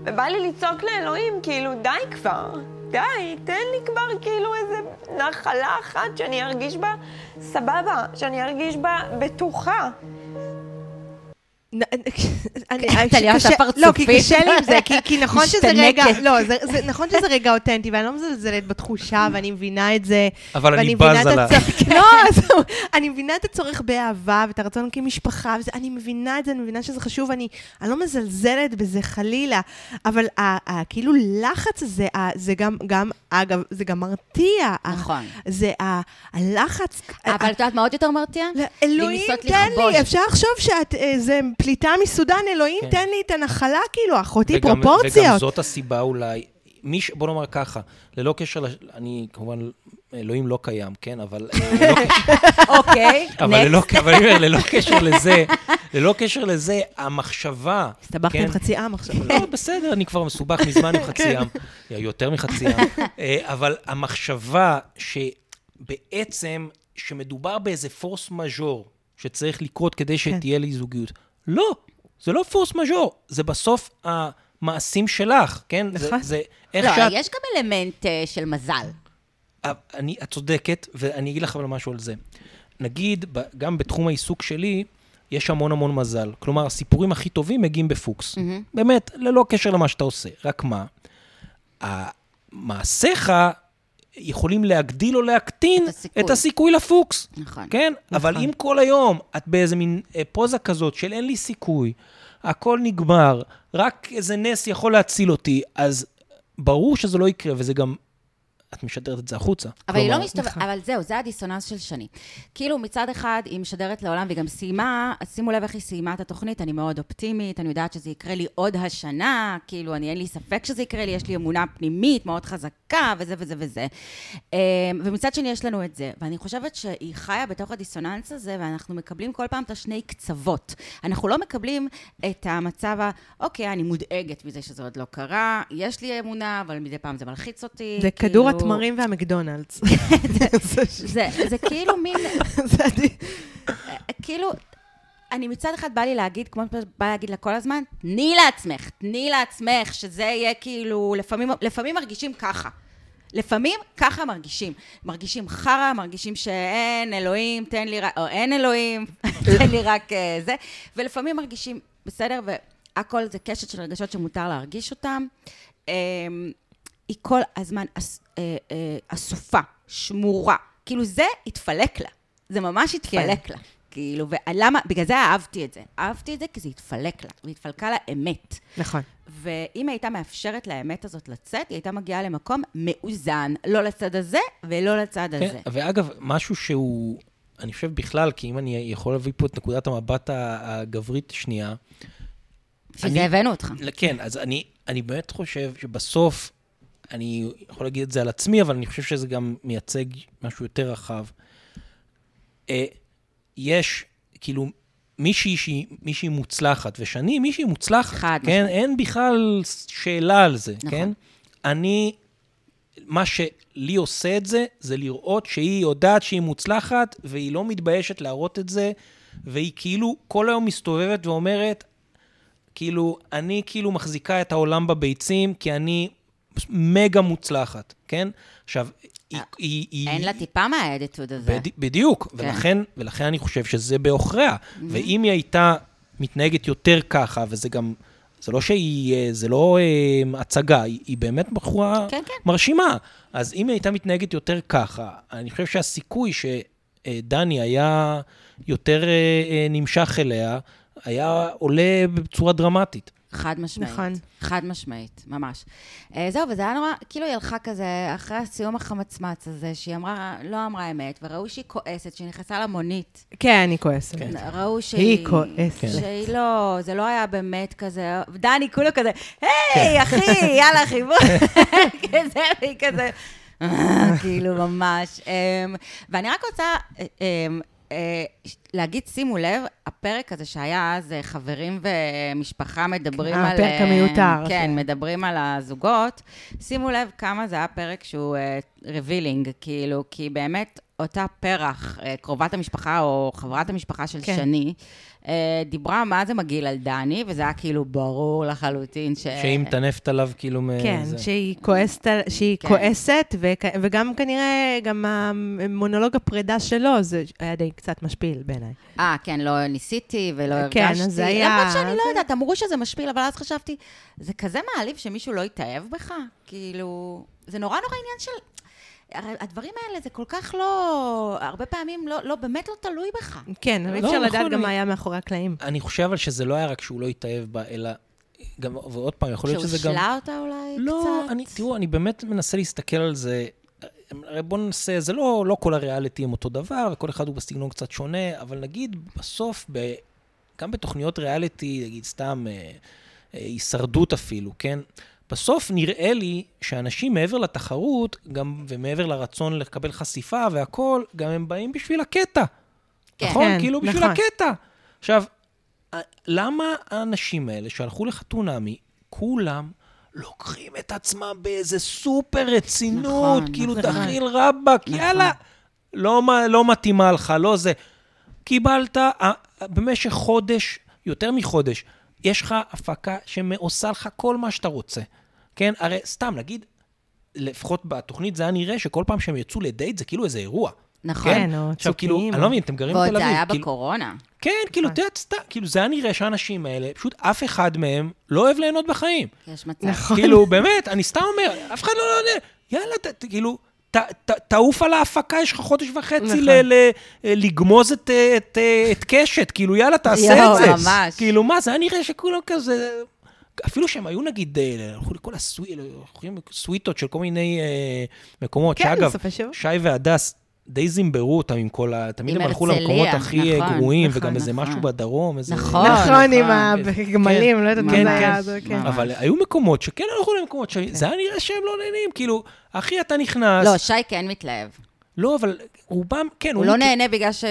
ובא לי לצעוק לאלוהים, כאילו, די כבר, די, תן לי כבר כאילו איזה נחלה אחת שאני ארגיש בה סבבה, שאני ארגיש בה בטוחה. נ- אני- טליה קשה- עושה לא, כי פרצופים. קשה לי עם זה, כי- כי נכון שזה רגע, משתנקת. לא, זה- זה- נכון שזה רגע אותנטי, ואני לא מזלזלת בתחושה, ואני מבינה את זה. אבל אני בז את על ה- הצורך- לא, אני מבינה את הצורך באהבה, ואת הרצון להקים משפחה, וזה, אני מבינה את זה, אני מבינה שזה חשוב, אני אני לא מזלזלת בזה חלילה, אבל כאילו לחץ הזה, זה גם, גם, אגב, זה גם מרתיע. נכון. זה הלחץ. אבל את יודעת מה עוד יותר מרתיע? לא, אלוהים, תן. לי, אפשר לחשוב שאת איזה פליטה מסודאן, אלוהים, כן. תן לי את הנחלה, כאילו, אחותי וגם- פרופורציות. וגם זאת הסיבה אולי, מי ש... בוא נאמר ככה, ללא קשר, לש... אני כמובן, אלוהים לא קיים, כן? אבל... אה, ללא אוקיי, אבל ללא, נקסט. אבל אומר, ללא קשר לזה, ללא קשר לזה, המחשבה... הסתבכת כן? עם חצי עם עכשיו. לא, בסדר, אני כבר מסובך מזמן עם חצי ים, יותר מחצי ים. אה, אבל המחשבה שבעצם, שמדובר באיזה פורס מז'ור שצריך לקרות כדי שתהיה לי זוגיות. לא, זה לא פורס מז'ור, זה בסוף המעשים שלך, כן? זה- נכון. זה איך לא, שאת... יש גם אלמנט אה, של מזל. אה, אני, את צודקת, ואני אגיד לך אבל משהו על זה. נגיד, גם בתחום העיסוק שלי, יש המון המון מזל. כלומר, הסיפורים הכי טובים מגיעים בפוקס. באמת, ללא קשר למה שאתה עושה. רק מה, מעשיך יכולים להגדיל או להקטין את הסיכוי. את הסיכוי לפוקס. נכון. כן? אבל אם כל היום את באיזה מין אה, פוזה כזאת של אין לי סיכוי, הכל נגמר, רק איזה נס יכול להציל אותי, אז ברור שזה לא יקרה, וזה גם... את משדרת את זה החוצה. אבל היא לא כלומר, מסתובבת, אבל זהו, זה הדיסוננס של שני. כאילו, מצד אחד, היא משדרת לעולם, והיא גם סיימה, אז שימו לב איך היא סיימה את התוכנית, אני מאוד אופטימית, אני יודעת שזה יקרה לי עוד השנה, כאילו, אני אין לי ספק שזה יקרה לי, יש לי אמונה פנימית מאוד חזקה, וזה וזה וזה. אמ, ומצד שני, יש לנו את זה. ואני חושבת שהיא חיה בתוך הדיסוננס הזה, ואנחנו מקבלים כל פעם את השני קצוות. אנחנו לא מקבלים את המצב ה... אוקיי, אני מודאגת מזה שזה עוד לא קרה, יש לי אמונה, אבל מדי פעם זה מלחיץ אותי. זה כאילו- כדור התמרים והמקדונלדס. זה, כאילו מין, עדיף. כאילו, אני מצד אחד בא לי להגיד, כמו שבא להגיד לה כל הזמן, תני לעצמך, תני לעצמך, שזה יהיה כאילו, לפעמים, לפעמים מרגישים ככה. לפעמים ככה מרגישים. מרגישים חרא, מרגישים שאין אלוהים, תן לי רק, או אין אלוהים, תן לי רק אה, זה, ולפעמים מרגישים בסדר, והכל זה קשת של רגשות שמותר להרגיש אותם. היא כל הזמן אס- אה, אה, אסופה, שמורה. כאילו זה התפלק לה. זה ממש התפלק לה. כאילו, ולמה? בגלל זה אהבתי את זה. אהבתי את זה כי זה התפלק לה, והתפלקה לה אמת. נכון. ואם היא הייתה מאפשרת לאמת הזאת לצאת, היא הייתה מגיעה למקום מאוזן. לא לצד הזה ולא לצד הזה. כן, ואגב, משהו שהוא, אני חושב בכלל, כי אם אני יכול להביא פה את נקודת המבט הגברית שנייה, בשביל אני- זה הבאנו אותך. כן, אז אני, אני באמת חושב שבסוף, אני יכול להגיד את זה על עצמי, אבל אני חושב שזה גם מייצג משהו יותר רחב. אה, יש, כאילו, מישהי שהיא מישהי מוצלחת, ושאני מישהי מוצלחת, חד כן? משמעית. אין בכלל שאלה על זה, נכון. כן? אני, מה שלי עושה את זה, זה לראות שהיא יודעת שהיא מוצלחת, והיא לא מתביישת להראות את זה, והיא כאילו כל היום מסתובבת ואומרת, כאילו, אני כאילו מחזיקה את העולם בביצים, כי אני מגה מוצלחת, כן? עכשיו, היא... היא, היא אה, אין לה טיפה מהאדיטוד הזה. בד... בדיוק, כן. ולכן, ולכן אני חושב שזה בעוכריה. ואם היא הייתה מתנהגת יותר ככה, וזה גם, זה לא שהיא, אה, זה לא אה, הצגה, היא, היא באמת בחורה כן, כן. מרשימה. אז אם היא הייתה מתנהגת יותר ככה, אני חושב שהסיכוי שדני היה יותר אה, אה, נמשך אליה, היה עולה בצורה דרמטית. חד משמעית. נכון. חד משמעית, ממש. אה, זהו, וזה היה נורא, כאילו היא הלכה כזה, אחרי הסיום החמצמץ הזה, שהיא אמרה, לא אמרה אמת, וראו שהיא כועסת, שהיא נכנסה למונית. כן, אני כועסת. ראו שהיא... היא כועסת. כן. שהיא לא, זה לא היה באמת כזה, דני כולו כזה, היי, אחי, יאללה, חיבור. כזה, והיא כזה, "אה", כאילו, ממש. אמ, ואני רק רוצה אמ, אה, להגיד, שימו לב, הפרק הזה שהיה אז אה, חברים ומשפחה מדברים אה, על... הפרק אה, המיותר, כן, כן. מדברים על הזוגות. שימו לב כמה זה היה פרק שהוא revealing, כאילו, כי באמת אותה פרח, אה, קרובת המשפחה או חברת המשפחה של כן. שני, אה, דיברה מה זה מגעיל על דני, וזה היה כאילו ברור לחלוטין ש... שהיא מטנפת עליו כאילו מ... כן, זה. שהיא כועסת, שהיא כן. כועסת, וכ- וגם כנראה, גם המונולוג הפרידה שלו, זה היה די קצת משפיל בעיניי. אה, כן, לא ניסיתי ולא כן, הרגשתי. אז זה היה- למרות שאני לא זה- יודעת, אמרו שזה משפיל, אבל אז חשבתי, זה כזה מעליב שמישהו לא יתאהב בך? כאילו, זה נורא נורא עניין של... הדברים האלה זה כל כך לא... הרבה פעמים לא, לא באמת לא תלוי בך. כן, אבל אי לא, אפשר נכון, לדעת גם אני- מה היה מאחורי הקלעים. אני חושב אבל שזה לא היה רק שהוא לא התאהב בה, אלא... גם, ועוד פעם, יכול להיות שזה גם... שהושלה אותה אולי לא, קצת? אני, תראו, אני באמת מנסה להסתכל על זה. הרי בואו ננסה, זה לא, לא כל הריאליטי הם אותו דבר, וכל אחד הוא בסגנון קצת שונה, אבל נגיד בסוף, ב, גם בתוכניות ריאליטי, נגיד סתם אה, אה, הישרדות אפילו, כן? בסוף נראה לי שאנשים מעבר לתחרות, גם, ומעבר לרצון לקבל חשיפה והכול, גם הם באים בשביל הקטע. כן. נכון? כן, כאילו בשביל נכון. הקטע. עכשיו, למה האנשים האלה שהלכו לחתונמי, כולם לוקחים את עצמם באיזה סופר רצינות, נכון, כאילו נכון. דחיל רבאק, נכון. יאללה, לא, לא מתאימה לך, לא זה. קיבלת במשך חודש, יותר מחודש, יש לך הפקה שעושה לך כל מה שאתה רוצה. כן? הרי סתם, נגיד, לפחות בתוכנית זה היה נראה שכל פעם שהם יצאו לדייט זה כאילו איזה אירוע. נכון. כן, או עכשיו, כאילו, אני לא מבין, אתם גרים ועוד בתל אביב. זה היה כאילו- בקורונה. כן, כאילו, את יודעת, כאילו, זה היה נראה שהאנשים האלה, פשוט אף אחד מהם לא אוהב ליהנות בחיים. יש מצב. נכון. כאילו, באמת, אני סתם אומר, אף אחד לא יודע, יאללה, ת- ת- כאילו, ת- ת- תעוף על ההפקה, יש לך חודש וחצי נכון. ל- ל- לגמוז את, אה, את, אה, את קשת, כאילו, יאללה, תעשה יואו, את זה. ממש. כאילו, מה, זה היה נראה שכולם כזה... אפילו שהם היו נגיד, אה, הלכו לכל הסווי- הולכים סוויטות של כל מיני אה, מקומות, כן, שאגב. שי והדס די זימברו אותם עם כל ה... תמיד הם הלכו למקומות הכי נכון, גרועים, נכון, וגם איזה נכון. משהו בדרום, איזה... נכון. נכון, עם נכון. הגמלים, לא יודעת מה כן, זה היה. כן. זה, כן. אבל היו מקומות שכן הלכו למקומות שזה היה נראה שהם לא נהנים, כאילו, אחי, אתה נכנס... לא, שי כן מתלהב. לא, אבל רובם, כן, הוא לא מת- נהנה בגלל ש...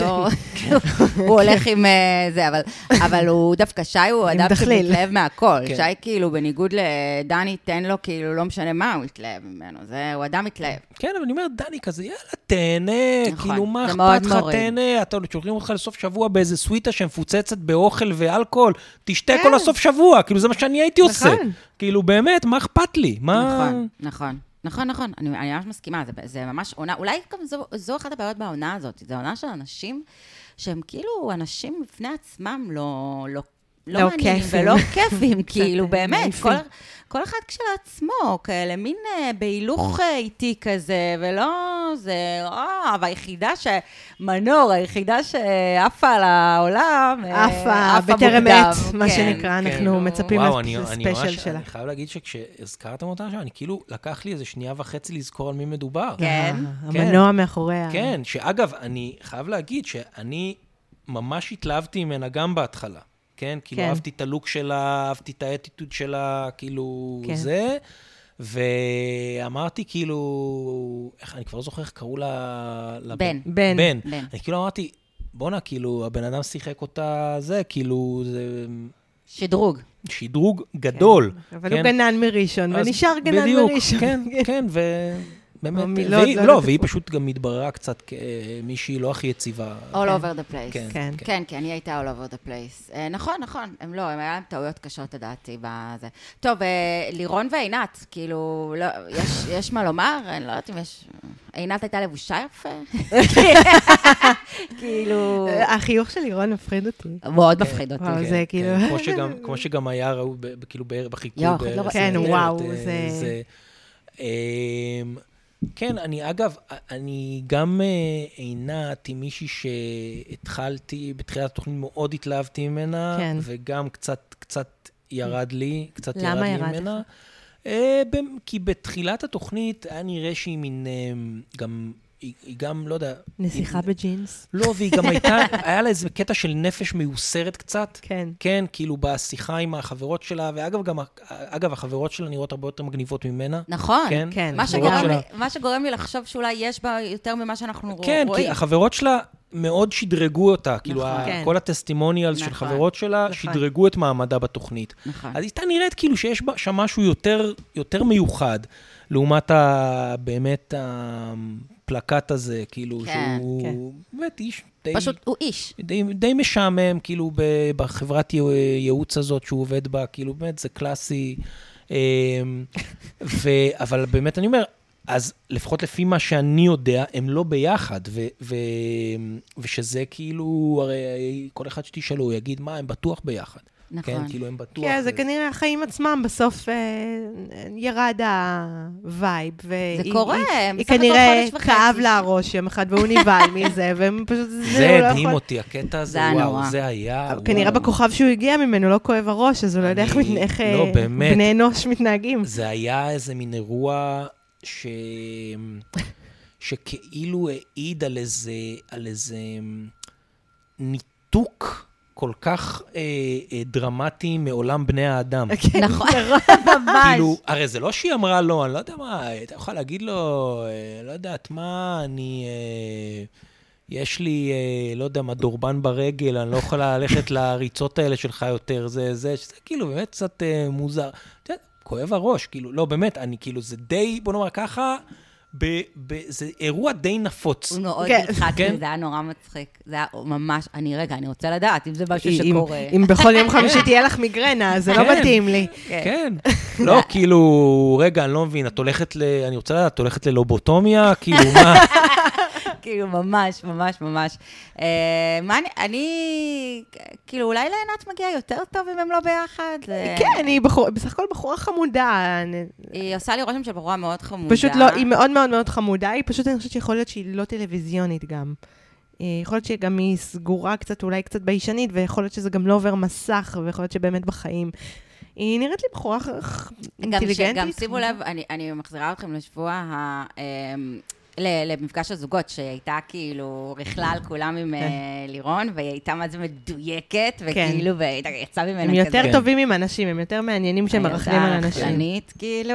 לא, הוא הולך עם אה, זה, אבל, אבל הוא דווקא, שי הוא אדם. שמתלהב מהכל. כן. שי כאילו, בניגוד לדני, תן לו כאילו, לא משנה מה, הוא יתלהב ממנו. זה, הוא אדם מתלהב. כן, אבל אני אומר, דני כזה, יאללה, תהנה, נכון, כאילו, מה אכפת לך. תהנה, אתה שולחים אותך לסוף שבוע באיזה סוויטה שמפוצצת באוכל ואלכוהול, תשתה כן. כל הסוף שבוע, כאילו, זה מה שאני הייתי עושה. נכון. כאילו, באמת, מה אכפת לי? מה... נכון, נכון. נכון, נכון, אני, אני ממש מסכימה, זה, זה ממש עונה, אולי גם זו, זו אחת הבעיות בעונה הזאת, זו עונה של אנשים שהם כאילו אנשים בפני עצמם לא, לא, לא, לא מעניינים כיפים. ולא כיפים, כאילו, באמת. כל, כל אחד כשלעצמו, כאלה, מין אה, בהילוך אה, איטי כזה, ולא זה, אה, והיחידה ש... מנור, היחידה שעפה על העולם, אה, עפה בטרם עת, מה כן. שנקרא, אנחנו כן. מצפים וואו, אני, אני לספיישל ממש, שלה. אני חייב להגיד שכשהזכרתם אותה עכשיו, אני כאילו, לקח לי איזה שנייה וחצי לזכור על מי מדובר. כן. אה, המנוע מאחורי ה... כן, שאגב, אני חייב להגיד שאני ממש התלהבתי ממנה גם בהתחלה. כן? כאילו, כן. אהבתי את הלוק שלה, אהבתי את האטיטוד שלה, כאילו, כן. זה. ואמרתי, כאילו, איך, אני כבר לא זוכר איך קראו לה... בן. בן. בן. בן. אני כאילו אמרתי, בואנה, כאילו, הבן אדם שיחק אותה, זה, כאילו, זה שדרוג. שדרוג גדול. אבל כן? הוא גנן מראשון, ונשאר גנן בדיוק, מראשון. כן, כן, המילות והיא, לא לא, יודעת והיא איפה. פשוט גם התבררה קצת כמישהי לא הכי יציבה. All over the place. כן, כן. כן, כן, היא הייתה all over the place. אה, נכון, נכון, הם לא, הם היה להם טעויות קשות, לדעתי, בזה. טוב, אה, לירון ועינת, כאילו, לא, יש, יש מה לומר? אני לא יודעת אם יש... עינת הייתה לבושה יפה? כאילו, החיוך של לירון מפחיד אותי. מאוד מפחיד אותי. וואו, כן, זה כאילו- כן, כמו שגם, היה, ראו, כאילו, בחיקוי. לא כן, וואו, אה, זה- אמ, כן, אני אגב, אני גם אה, עינת עם מישהי שהתחלתי, בתחילת התוכנית מאוד התלהבתי ממנה, כן. וגם קצת, קצת ירד לי, קצת למה ירד לי ירד ממנה. לך? אה, כי בתחילת התוכנית היה נראה שהיא מין, אה, גם, היא היא גם, לא יודע... נסיכה היא- בג'ינס. לא, והיא גם הייתה, היה לה איזה קטע של נפש מיוסרת קצת. כן. כן, כאילו בשיחה עם החברות שלה, ואגב, גם, ה- אגב, החברות שלה נראות הרבה יותר מגניבות ממנה. נכון. כן, כן. מה שגורם, שלה- לי, מה שגורם לי לחשוב שאולי יש בה יותר ממה שאנחנו כן, רואים. כי החברות שלה, מאוד שדרגו אותה, כאילו, נכון. ה- כן. כל הטסטימוניאלס של נכון. חברות שלה, נכון. שדרגו את מעמדה בתוכנית. נכון. אז היא הייתה נראית כאילו שיש בה שם משהו יותר, יותר מיוחד, לעומת ה, באמת הפלקט הזה, כאילו, כן, שהוא באמת איש די... פשוט הוא איש. די, די משעמם, כאילו, ב- בחברת ייעו- ייעוץ הזאת שהוא עובד בה, כאילו, באמת, זה קלאסי. אמ, ו, אבל באמת, אני אומר, אז לפחות לפי מה שאני יודע, הם לא ביחד, ו, ו, ושזה כאילו, הרי כל אחד שתשאלו, הוא יגיד, מה, הם בטוח ביחד. נכון. כן, כאילו, הם בטוח. כן, זה ו- כנראה החיים עצמם, בסוף אה, ירד ה vibe. והיא- קורה, היא- היא בסך הכל כנראה חודש וחצי. כאב לה הראש יום אחד, והוא נבהל מזה, והם פשוט... זה לא הדהים יכול- אותי, הקטע הזה, זה וואו, נורא. זה היה, וואו. כנראה בכוכב שהוא הגיע ממנו לא כואב הראש, אז הוא לא יודע איך לא, אה, באמת. בני אנוש מתנהגים. זה היה איזה מין אירוע ש... שכאילו העיד על איזה, על איזה ניתוק כל כך אה, אה, דרמטי מעולם בני האדם. נכון. ממש. כאילו, הרי זה לא שהיא אמרה לו, אני לא יודע מה, הייתה יכולה להגיד לו, אה, לא יודעת מה, אני... אה, יש לי, אה, לא יודע מה, דורבן ברגל, אני לא יכולה ללכת לריצות האלה שלך יותר, זה, זה, שזה כאילו באמת קצת אה, מוזר. אתה יודע, כואב הראש, כאילו, לא, באמת, אני כאילו, זה די, בוא נאמר ככה, ב, ב, זה אירוע די נפוץ. הוא מאוד כן. נלחץ, כן. זה היה נורא מצחיק. זה היה ממש, אני רגע, אני רוצה לדעת אם זה משהו אם- שקורה. אם בכל יום חמישי תהיה לך מיגרנה, אז זה לא כן. מתאים לי. כן. לא, כאילו, רגע, אני לא מבין, את הולכת ל... אני רוצה לדעת, את הולכת ללובוטומיה? כאילו, מה? כאילו, ממש, ממש, ממש. אה, מה אני, אני, כאילו, אולי לעינת מגיע יותר טוב אם הם לא ביחד. זה- כן, היא בסך הכל בחורה חמודה. היא עושה לי רושם של בחורה מאוד חמודה. פשוט לא, היא מאוד מאוד מאוד חמודה, היא פשוט, אני חושבת שיכול להיות שהיא לא טלוויזיונית גם. אה, יכול להיות שגם היא סגורה קצת, אולי קצת ביישנית, ויכול להיות שזה גם לא עובר מסך, ויכול להיות שבאמת בחיים. היא נראית לי בחורה אינטליגנטית. גם שימו לב, אני, אני מחזירה אתכם לשבוע למפגש הזוגות, שהייתה כאילו רכלה על כולם עם אה, לירון, והיא הייתה מה זה מדויקת, וכאילו, ויצא ממנה הם כזה... יותר כן. טובים עם אנשים, הם יותר מעניינים שהם מרחלים על הילדה אנשים. הרכלנית, כאילו,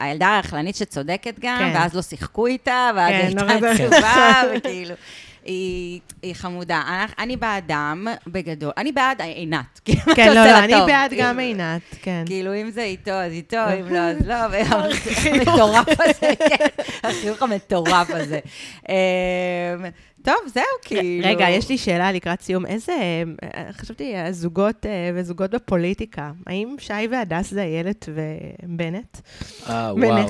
והילדה הרכלנית שצודקת גם, כן. ואז לא שיחקו איתה, ואז כן, הייתה. עצובה, וכאילו... היא, היא חמודה. אני, אני בעדם, בגדול. אני בעד עינת. כאילו, כן, לא, לא, אני? בעד כאילו, גם עינת, כן. כאילו, אם זה איתו, אז איתו, אם לא, אז לא, והמטורף הזה, כן, החיוך המטורף הזה. אמ, טוב, זהו, כאילו. רגע, יש לי שאלה לקראת סיום. איזה, חשבתי, הזוגות אה, וזוגות בפוליטיקה, האם שי והדס זה איילת ובנט? אה? וואו.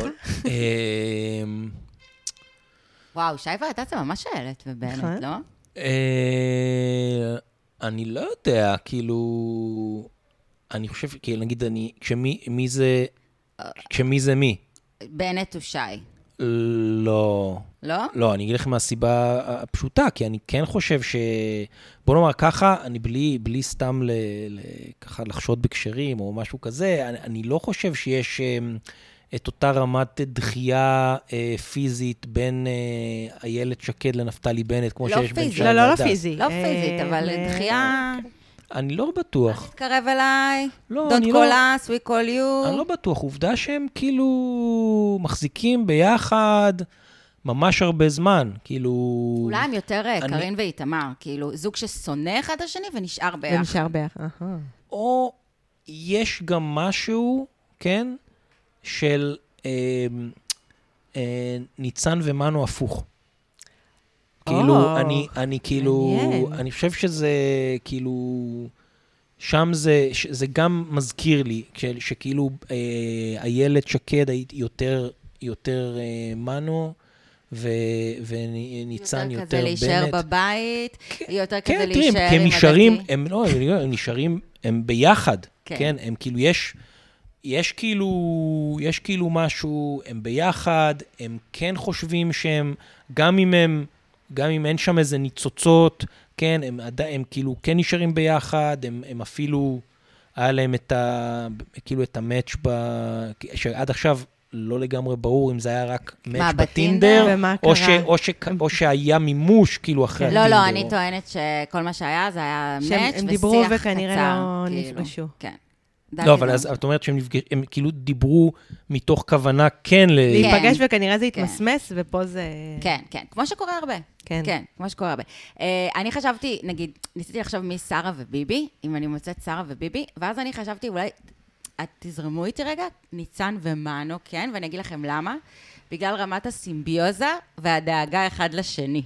וואו, שי והדס זה ממש איילת ובנט, נכון. לא? אה, אני לא יודע, כאילו... אני חושב, כאילו, נגיד, אני... כשמי מי זה... כשמי זה מי? בנט הוא שי, לא. לא? לא, אני אגיד לכם מהסיבה הפשוטה, כי אני כן חושב ש... בוא נאמר ככה, אני בלי, בלי סתם ל, ל, ככה לחשוד בכשרים או משהו כזה, אני, אני לא חושב שיש אמ, את אותה רמת דחייה אה, פיזית בין אה, איילת שקד לנפתלי בנט, כמו לא שיש בין פיזית. שי לא, לא, לא והדס. פיזי. לא פיזית, אה, אבל ל- דחייה... אני לא בטוח. תתקרב אליי, לא, Don't אני call לא... us, we call you. אני לא בטוח. עובדה שהם כאילו מחזיקים ביחד ממש הרבה זמן. כאילו... אולי הם יותר אה, אני- קארין ואיתמר, כאילו, זוג ששונא אחד את השני ונשאר ביחד. ונשאר ביחד. אהה. או יש גם משהו, כן, של אה, אה, ניצן ומנו הפוך. כאילו, או, אני, אני כאילו, מעניין. אני חושב שזה, כאילו, שם זה, זה גם מזכיר לי, ש, שכאילו אה, איילת שקד היית יותר, יותר אה, מנו, ו, וניצן יותר, יותר כזה להישאר בנט. בבית, יותר כן, כזה תראי, להישאר עם הם נשארים, הדתי. הם לא, הם לא, הם נשארים, הם ביחד, כן. כן, הם כאילו, יש, יש כאילו, יש כאילו משהו, הם ביחד, הם כן חושבים שהם, גם אם הם, גם אם אין שם איזה ניצוצות, כן, הם, עדי- הם כאילו כן נשארים ביחד, הם, הם אפילו, היה להם את ה... כאילו את המאץ' ב... שעד עכשיו לא לגמרי ברור אם זה היה רק מאץ' בטינדר? או? ש, או, ש, או שהיה מימוש כאילו אחרי לא, הטינדר. לא, אני טוענת שכל מה שהיה זה היה שהם- מאץ' הם ושיח דיברו קצר. וכנראה לא כאילו. נפגשו. כן. דני לא, אבל אז את אומרת שהם נפגש, הם כאילו דיברו מתוך כוונה כן ל... להיפגש וכנראה זה כן. התמסמס, ופה זה... כן, כן, כמו שקורה הרבה. כן. כן, כמו שקורה הרבה. Uh, אני חשבתי, נגיד, ניסיתי לחשוב מי שרה וביבי, אם אני מוצאת שרה וביבי, ואז אני חשבתי, אולי, את תזרמו איתי רגע, ניצן ומנו, כן, ואני אגיד לכם למה. בגלל רמת הסימביוזה והדאגה אחד לשני.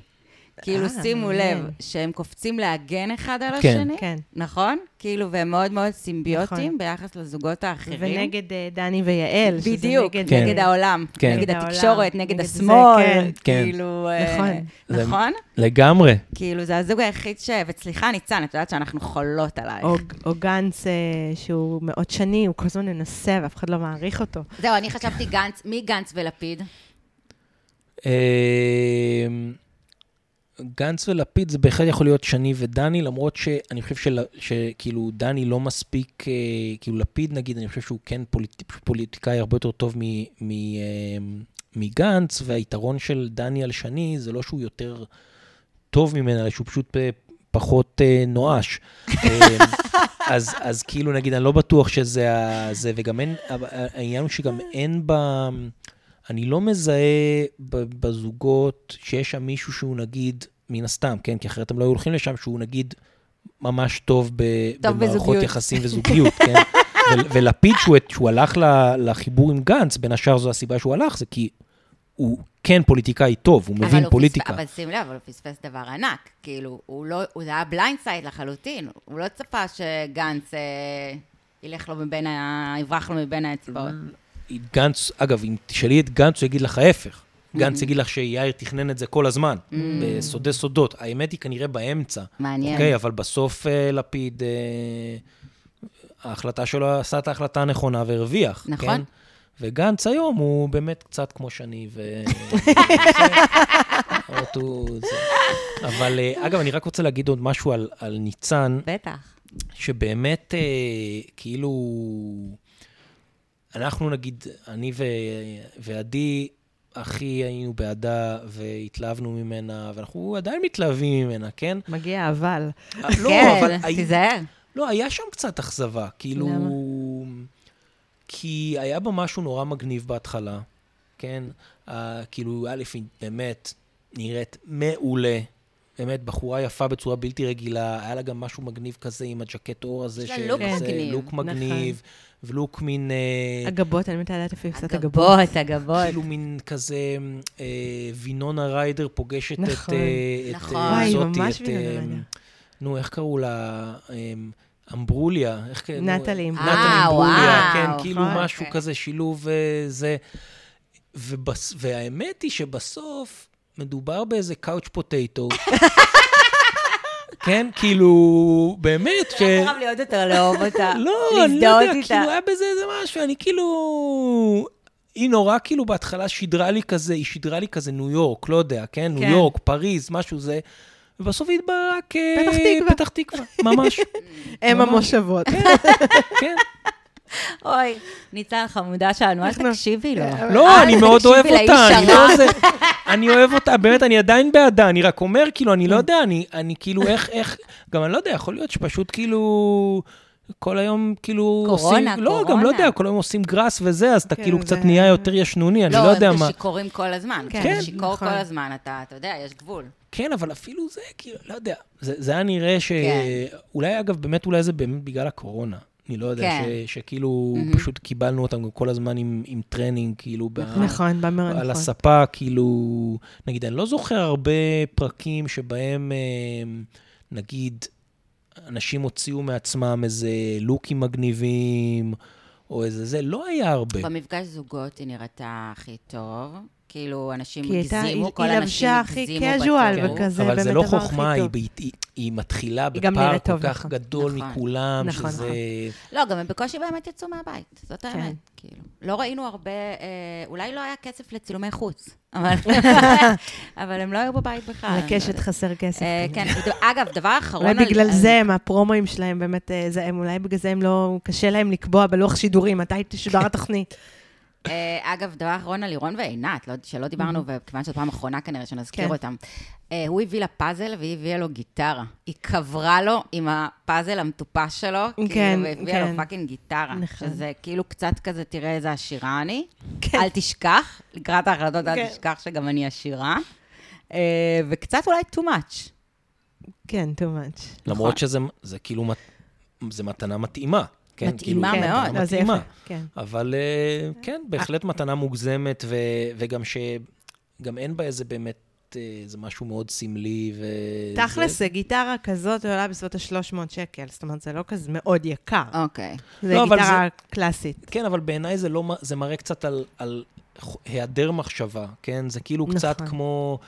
כאילו, אה, שימו. לב, שהם קופצים להגן אחד על כן. השני, כן. נכון? כאילו, והם מאוד מאוד סימביוטיים נכון. ביחס לזוגות האחרים. ונגד אה, דני ויעל. שזה בדיוק, נגד, כן. נגד העולם, כן. נגד העולם, התקשורת, נגד נגד זה, השמאל, כן. כן. כאילו, אה, נכון. זה- נכון? לגמרי. כאילו, זה הזוג היחיד ש... וסליחה, ניצן, את יודעת שאנחנו חולות עלייך. או, או גנץ, אה, שהוא מאוד שני, הוא כל הזמן מנסה ואף אחד לא מעריך אותו. זהו, אני חשבתי גנץ, מי גנץ ולפיד? גנץ ולפיד זה בהחלט יכול להיות שני ודני, למרות שאני חושב של, שכאילו דני לא מספיק, אה, כאילו לפיד נגיד, אני חושב שהוא כן פוליט, פוליטיקאי הרבה יותר טוב מ, מ, אה, מגנץ, והיתרון של דני על שני זה לא שהוא יותר טוב ממנה, אלא שהוא פשוט אה, פחות נואש. אז, אז כאילו נגיד, אני לא בטוח שזה זה, וגם אין, העניין הוא שגם אין ב... אני לא מזהה בזוגות שיש שם מישהו שהוא נגיד, מן הסתם, כן? כי אחרת הם לא היו הולכים לשם, שהוא נגיד ממש טוב, ב- טוב במערכות בזוגיות. יחסים וזוגיות, כן? ו- ולפיד, שהוא, שהוא הלך לחיבור עם גנץ, בין השאר זו הסיבה שהוא הלך, זה כי הוא כן פוליטיקאי טוב, הוא אבל מבין הוא פוליטיקה. פספס, אבל שים לב, אבל הוא פספס דבר ענק. כאילו, הוא לא, הוא זה היה blind side לחלוטין. הוא לא צפה שגנץ אה, ילך לו מבין ה... יברח לו מבין האצבעות. גנץ, אגב, אם תשאלי את גנץ, הוא יגיד לך ההפך. גנץ יגיד לך שיאיר תכנן את זה כל הזמן, בסודי סודות. האמת היא כנראה באמצע. מעניין. אוקיי, אבל בסוף אה, לפיד, אה, ההחלטה שלו עשה את ההחלטה הנכונה והרוויח. נכון. כן? וגנץ היום הוא באמת קצת כמו שני, ו... אבל אה, אגב, אני רק רוצה להגיד עוד משהו על, על ניצן. בטח. שבאמת, כאילו, אנחנו נגיד, אני ו, ועדי, הכי היינו בעדה והתלהבנו ממנה, ואנחנו עדיין מתלהבים ממנה, כן? מגיע אבל. אה, לא, כן, אבל... הי- תיזהר. לא, היה שם קצת אכזבה, כאילו... למה? כי היה בה משהו נורא מגניב בהתחלה, כן? Uh, כאילו, א', היא באמת נראית מעולה. באמת, בחורה יפה בצורה בלתי רגילה, היה לה גם משהו מגניב כזה עם הג'קט אור הזה. יש לה של- לוק מגניב. לוק מגניב, ולוק מין... אה, הגבות, אני יודעת איפה היא עושה את הגבות. הגבות. כאילו מין כזה, אה, וינונה ריידר פוגשת נכון. את... אה, את, נכון. אה, זאתי, ממש את, וינונה אה, ריידר. נו, איך קראו לה? אה, אמברוליה. איך קראו? נטלי אמברוליה. נטלי אה, אמברוליה, וואו. כן, כאילו נכון. משהו אוקיי. כזה, שילוב אה, זה. ובס... והאמת היא שבסוף מדובר באיזה קאוץ' פוטטו. כן, כאילו, באמת, ש... היה חייב להיות יותר לאהוב אותה. לא, אני לא יודע. כאילו היה בזה איזה משהו, אני כאילו... היא נורא כאילו בהתחלה שידרה לי כזה, היא שידרה לי כזה ניו יורק, לא יודע, כן? ניו כן. יורק, פריז, משהו זה. ובסוף היא התבררה כ... פתח תקווה. פתח תקווה, ממש. הם. המושבות. כן. אוי, ניצן חמודה שלנו, אל תקשיבי לו. לא, אל אני מאוד אוהב אותה, אני לא. זה... אני אוהב אותה, באמת, אני עדיין בעדה, אני רק אומר, כאילו, אני לא יודע, אני, אני כאילו, איך, איך, גם אני לא יודע, יכול להיות שפשוט כאילו... כל היום כאילו קורונה, עושים, לא, גם קורונה. לא יודע, כל היום עושים גראס וזה, אז אתה כן, כאילו זה- קצת נהיה יותר ישנוני, אני לא יודע הם מה. שיכורים כל הזמן. כן, כן, שיכור כל נכון. הזמן, אתה אתה יודע, יש גבול. כן, אבל אפילו זה, כאילו, לא יודע. זה, זה היה נראה ש... כן. אולי, אגב, באמת, אולי זה באמת בגלל הקורונה. אני לא יודע, כן. ש, שכאילו, מהמם. פשוט קיבלנו אותם גם כל הזמן עם, עם טרנינג, כאילו, ב, נכון, מאוד על נכון. הספה, כאילו... נגיד, אני לא זוכר הרבה פרקים שבהם, אה, נגיד, אנשים הוציאו מעצמם איזה לוקים מגניבים, או איזה זה, לא היה הרבה. במפגש זוגות היא נראתה הכי טוב. כאילו, אנשים כי היא הייתה- הגזימו, היא- כל היא האנשים לבשה הכי הגזימו casual בטירוף. וכזה. אבל זה באמת לא הדבר הכי חוכמה, היא, טוב. היא, היא, היא מתחילה היא גם בפער כל טוב, כך נכון. גדול נכון. מכולם, נכון, שזה... נכון. לא, גם הם בקושי באמת יצאו מהבית, זאת כן. האמת, כאילו. לא ראינו הרבה, אה, אולי לא היה כסף לצילומי חוץ, אבל אבל הם לא היו בבית בכלל. לקשת חסר כסף. אה, כן, אגב, דבר אחרון... אולי בגלל זה, הם, הפרומואים שלהם באמת, אה, זה, אולי בגלל זה הם לא, קשה להם לקבוע בלוח שידורים, מתי תשודר התוכנית. אה, אגב, דבר אחרון על לירון ועינת, לא- שלא דיברנו, וכיוון שזו פעם אחרונה כנראה שנזכיר כן. אותם. אה, הוא הביא לה פאזל והיא הביאה לו גיטרה. היא קברה לו עם הפאזל המטופש שלו, כן, כאילו, והביאה כן. לו fucking גיטרה. נכון. שזה כאילו קצת כזה, תראה איזה עשירה אני. כן. אל תשכח, לקראת ההחלטות אל כן. תשכח שגם אני עשירה. אה, וקצת אולי too much. כן, too much. למרות שזה זה כאילו, מת- זה מתנה מתאימה. כן, מתאימה כאילו, מאוד. זה מתאימה. כן. אבל אה, כן, בהחלט מתנה מוגזמת, ו- וגם שגם אין בה איזה באמת, אה, איזה משהו מאוד סמלי. ו- תכלס, גיטרה כזאת עולה בסביבות ה-300 שקל, זאת אומרת, זה לא כזה מאוד יקר. אוקיי. זה לא, גיטרה קלאסית. כן, אבל בעיניי זה לא, זה מראה קצת על, על היעדר מחשבה, כן? זה כאילו קצת נכון. כמו,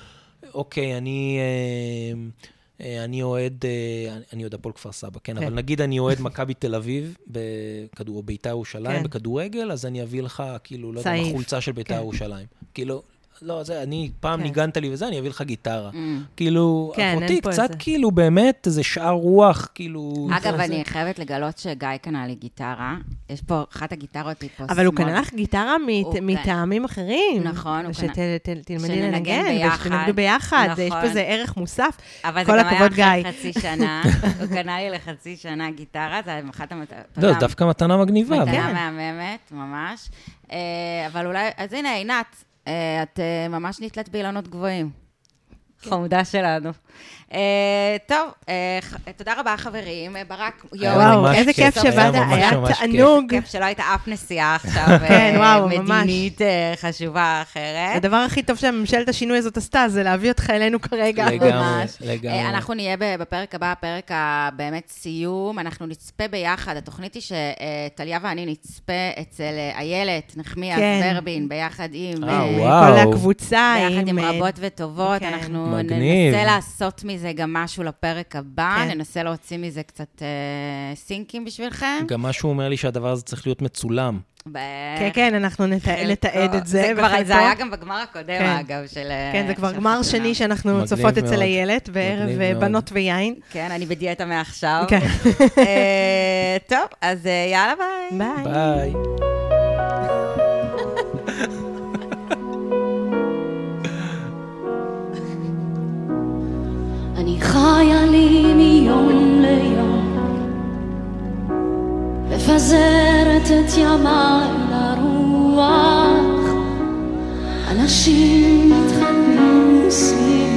אוקיי, אני... אה, אה, אני אוהד, אה, אני- אוהד הפועל כפר סבא, כן, כן. אבל נגיד אני אוהד מכבי תל אביב, בכדור, או ביתר ירושלים, כן. בכדורגל, אז אני אביא לך, כאילו, לא יודע. חולצה של ביתר כן. ירושלים. כאילו, לא, זה, אני, פעם כן. ניגנת לי וזה, אני אביא לך גיטרה. Mm. כאילו, כן, אחותי, פה קצת איזה- כאילו, באמת, איזה שאר רוח, כאילו... אגב, זה- אני חייבת לגלות שגיא קנה לי גיטרה. יש פה, אחת הגיטרות היא פה אבל הוא שמאל. קנה לך גיטרה מת- הוא מטעמים אחרים. נכון, הוא קנה- ושתלמדי שננגן לנגן, ביחד. ושתנגדו ביחד. יש נכון. בזה ערך מוסף. אבל כל זה גם היה אחרי. חצי שנה. הוא קנה לי לחצי שנה גיטרה, זה אחת המת... לא, זה דווקא מתנה מגניבה. מתנה כן. מהממת, ממש. אה, אבל אולי, אז הנה, עינת, את אה, ממש נתלית באילנות גבוהים. חמודה שלנו. אה, טוב, אה, ח- תודה רבה, חברים. אה, ברק, יואו, וואו, איזה כיף, שבאת, היה. תענוג. כיף שלא הייתה אף נסיעה עכשיו, כן, אה. מדינית אה, חשובה אחרת. הדבר הכי טוב שממשלת השינוי הזאת עשתה, זה להביא אותך אלינו כרגע. לגמרי. לגמרי. אה, אנחנו נהיה בפרק הבא, הפרק הבאמת סיום. אנחנו נצפה ביחד. התוכנית היא שטליה ואני נצפה אצל אה, איילת נחמיאס כן. ורבין, ביחד עם... אה, אה. כל הקבוצה ביחד עם אה, רבות וטובות, כן. אנחנו. ננסה לעשות מזה גם משהו לפרק הבא, כן. ננסה להוציא מזה קצת אה, סינקים בשבילכם. גם משהו אומר לי שהדבר הזה צריך להיות מצולם. ב- כן, כן, אנחנו נת- חלקו- נתעד את זה. זה כבר. זה היה גם בגמר הקודם, כן. אגב, של... אה, כן, זה כבר גמר חתונה. שני שאנחנו מגניב צופות אצל מאוד. איילת, בערב אה. בנות ויין. כן, אני בדיאטה מעכשיו. כן. אה, טוב, אז אה, יאללה ביי. ביי. ביי. חיילים מיום ליום, מפזרת את ימי לרוח, אנשים מתחתנים סביב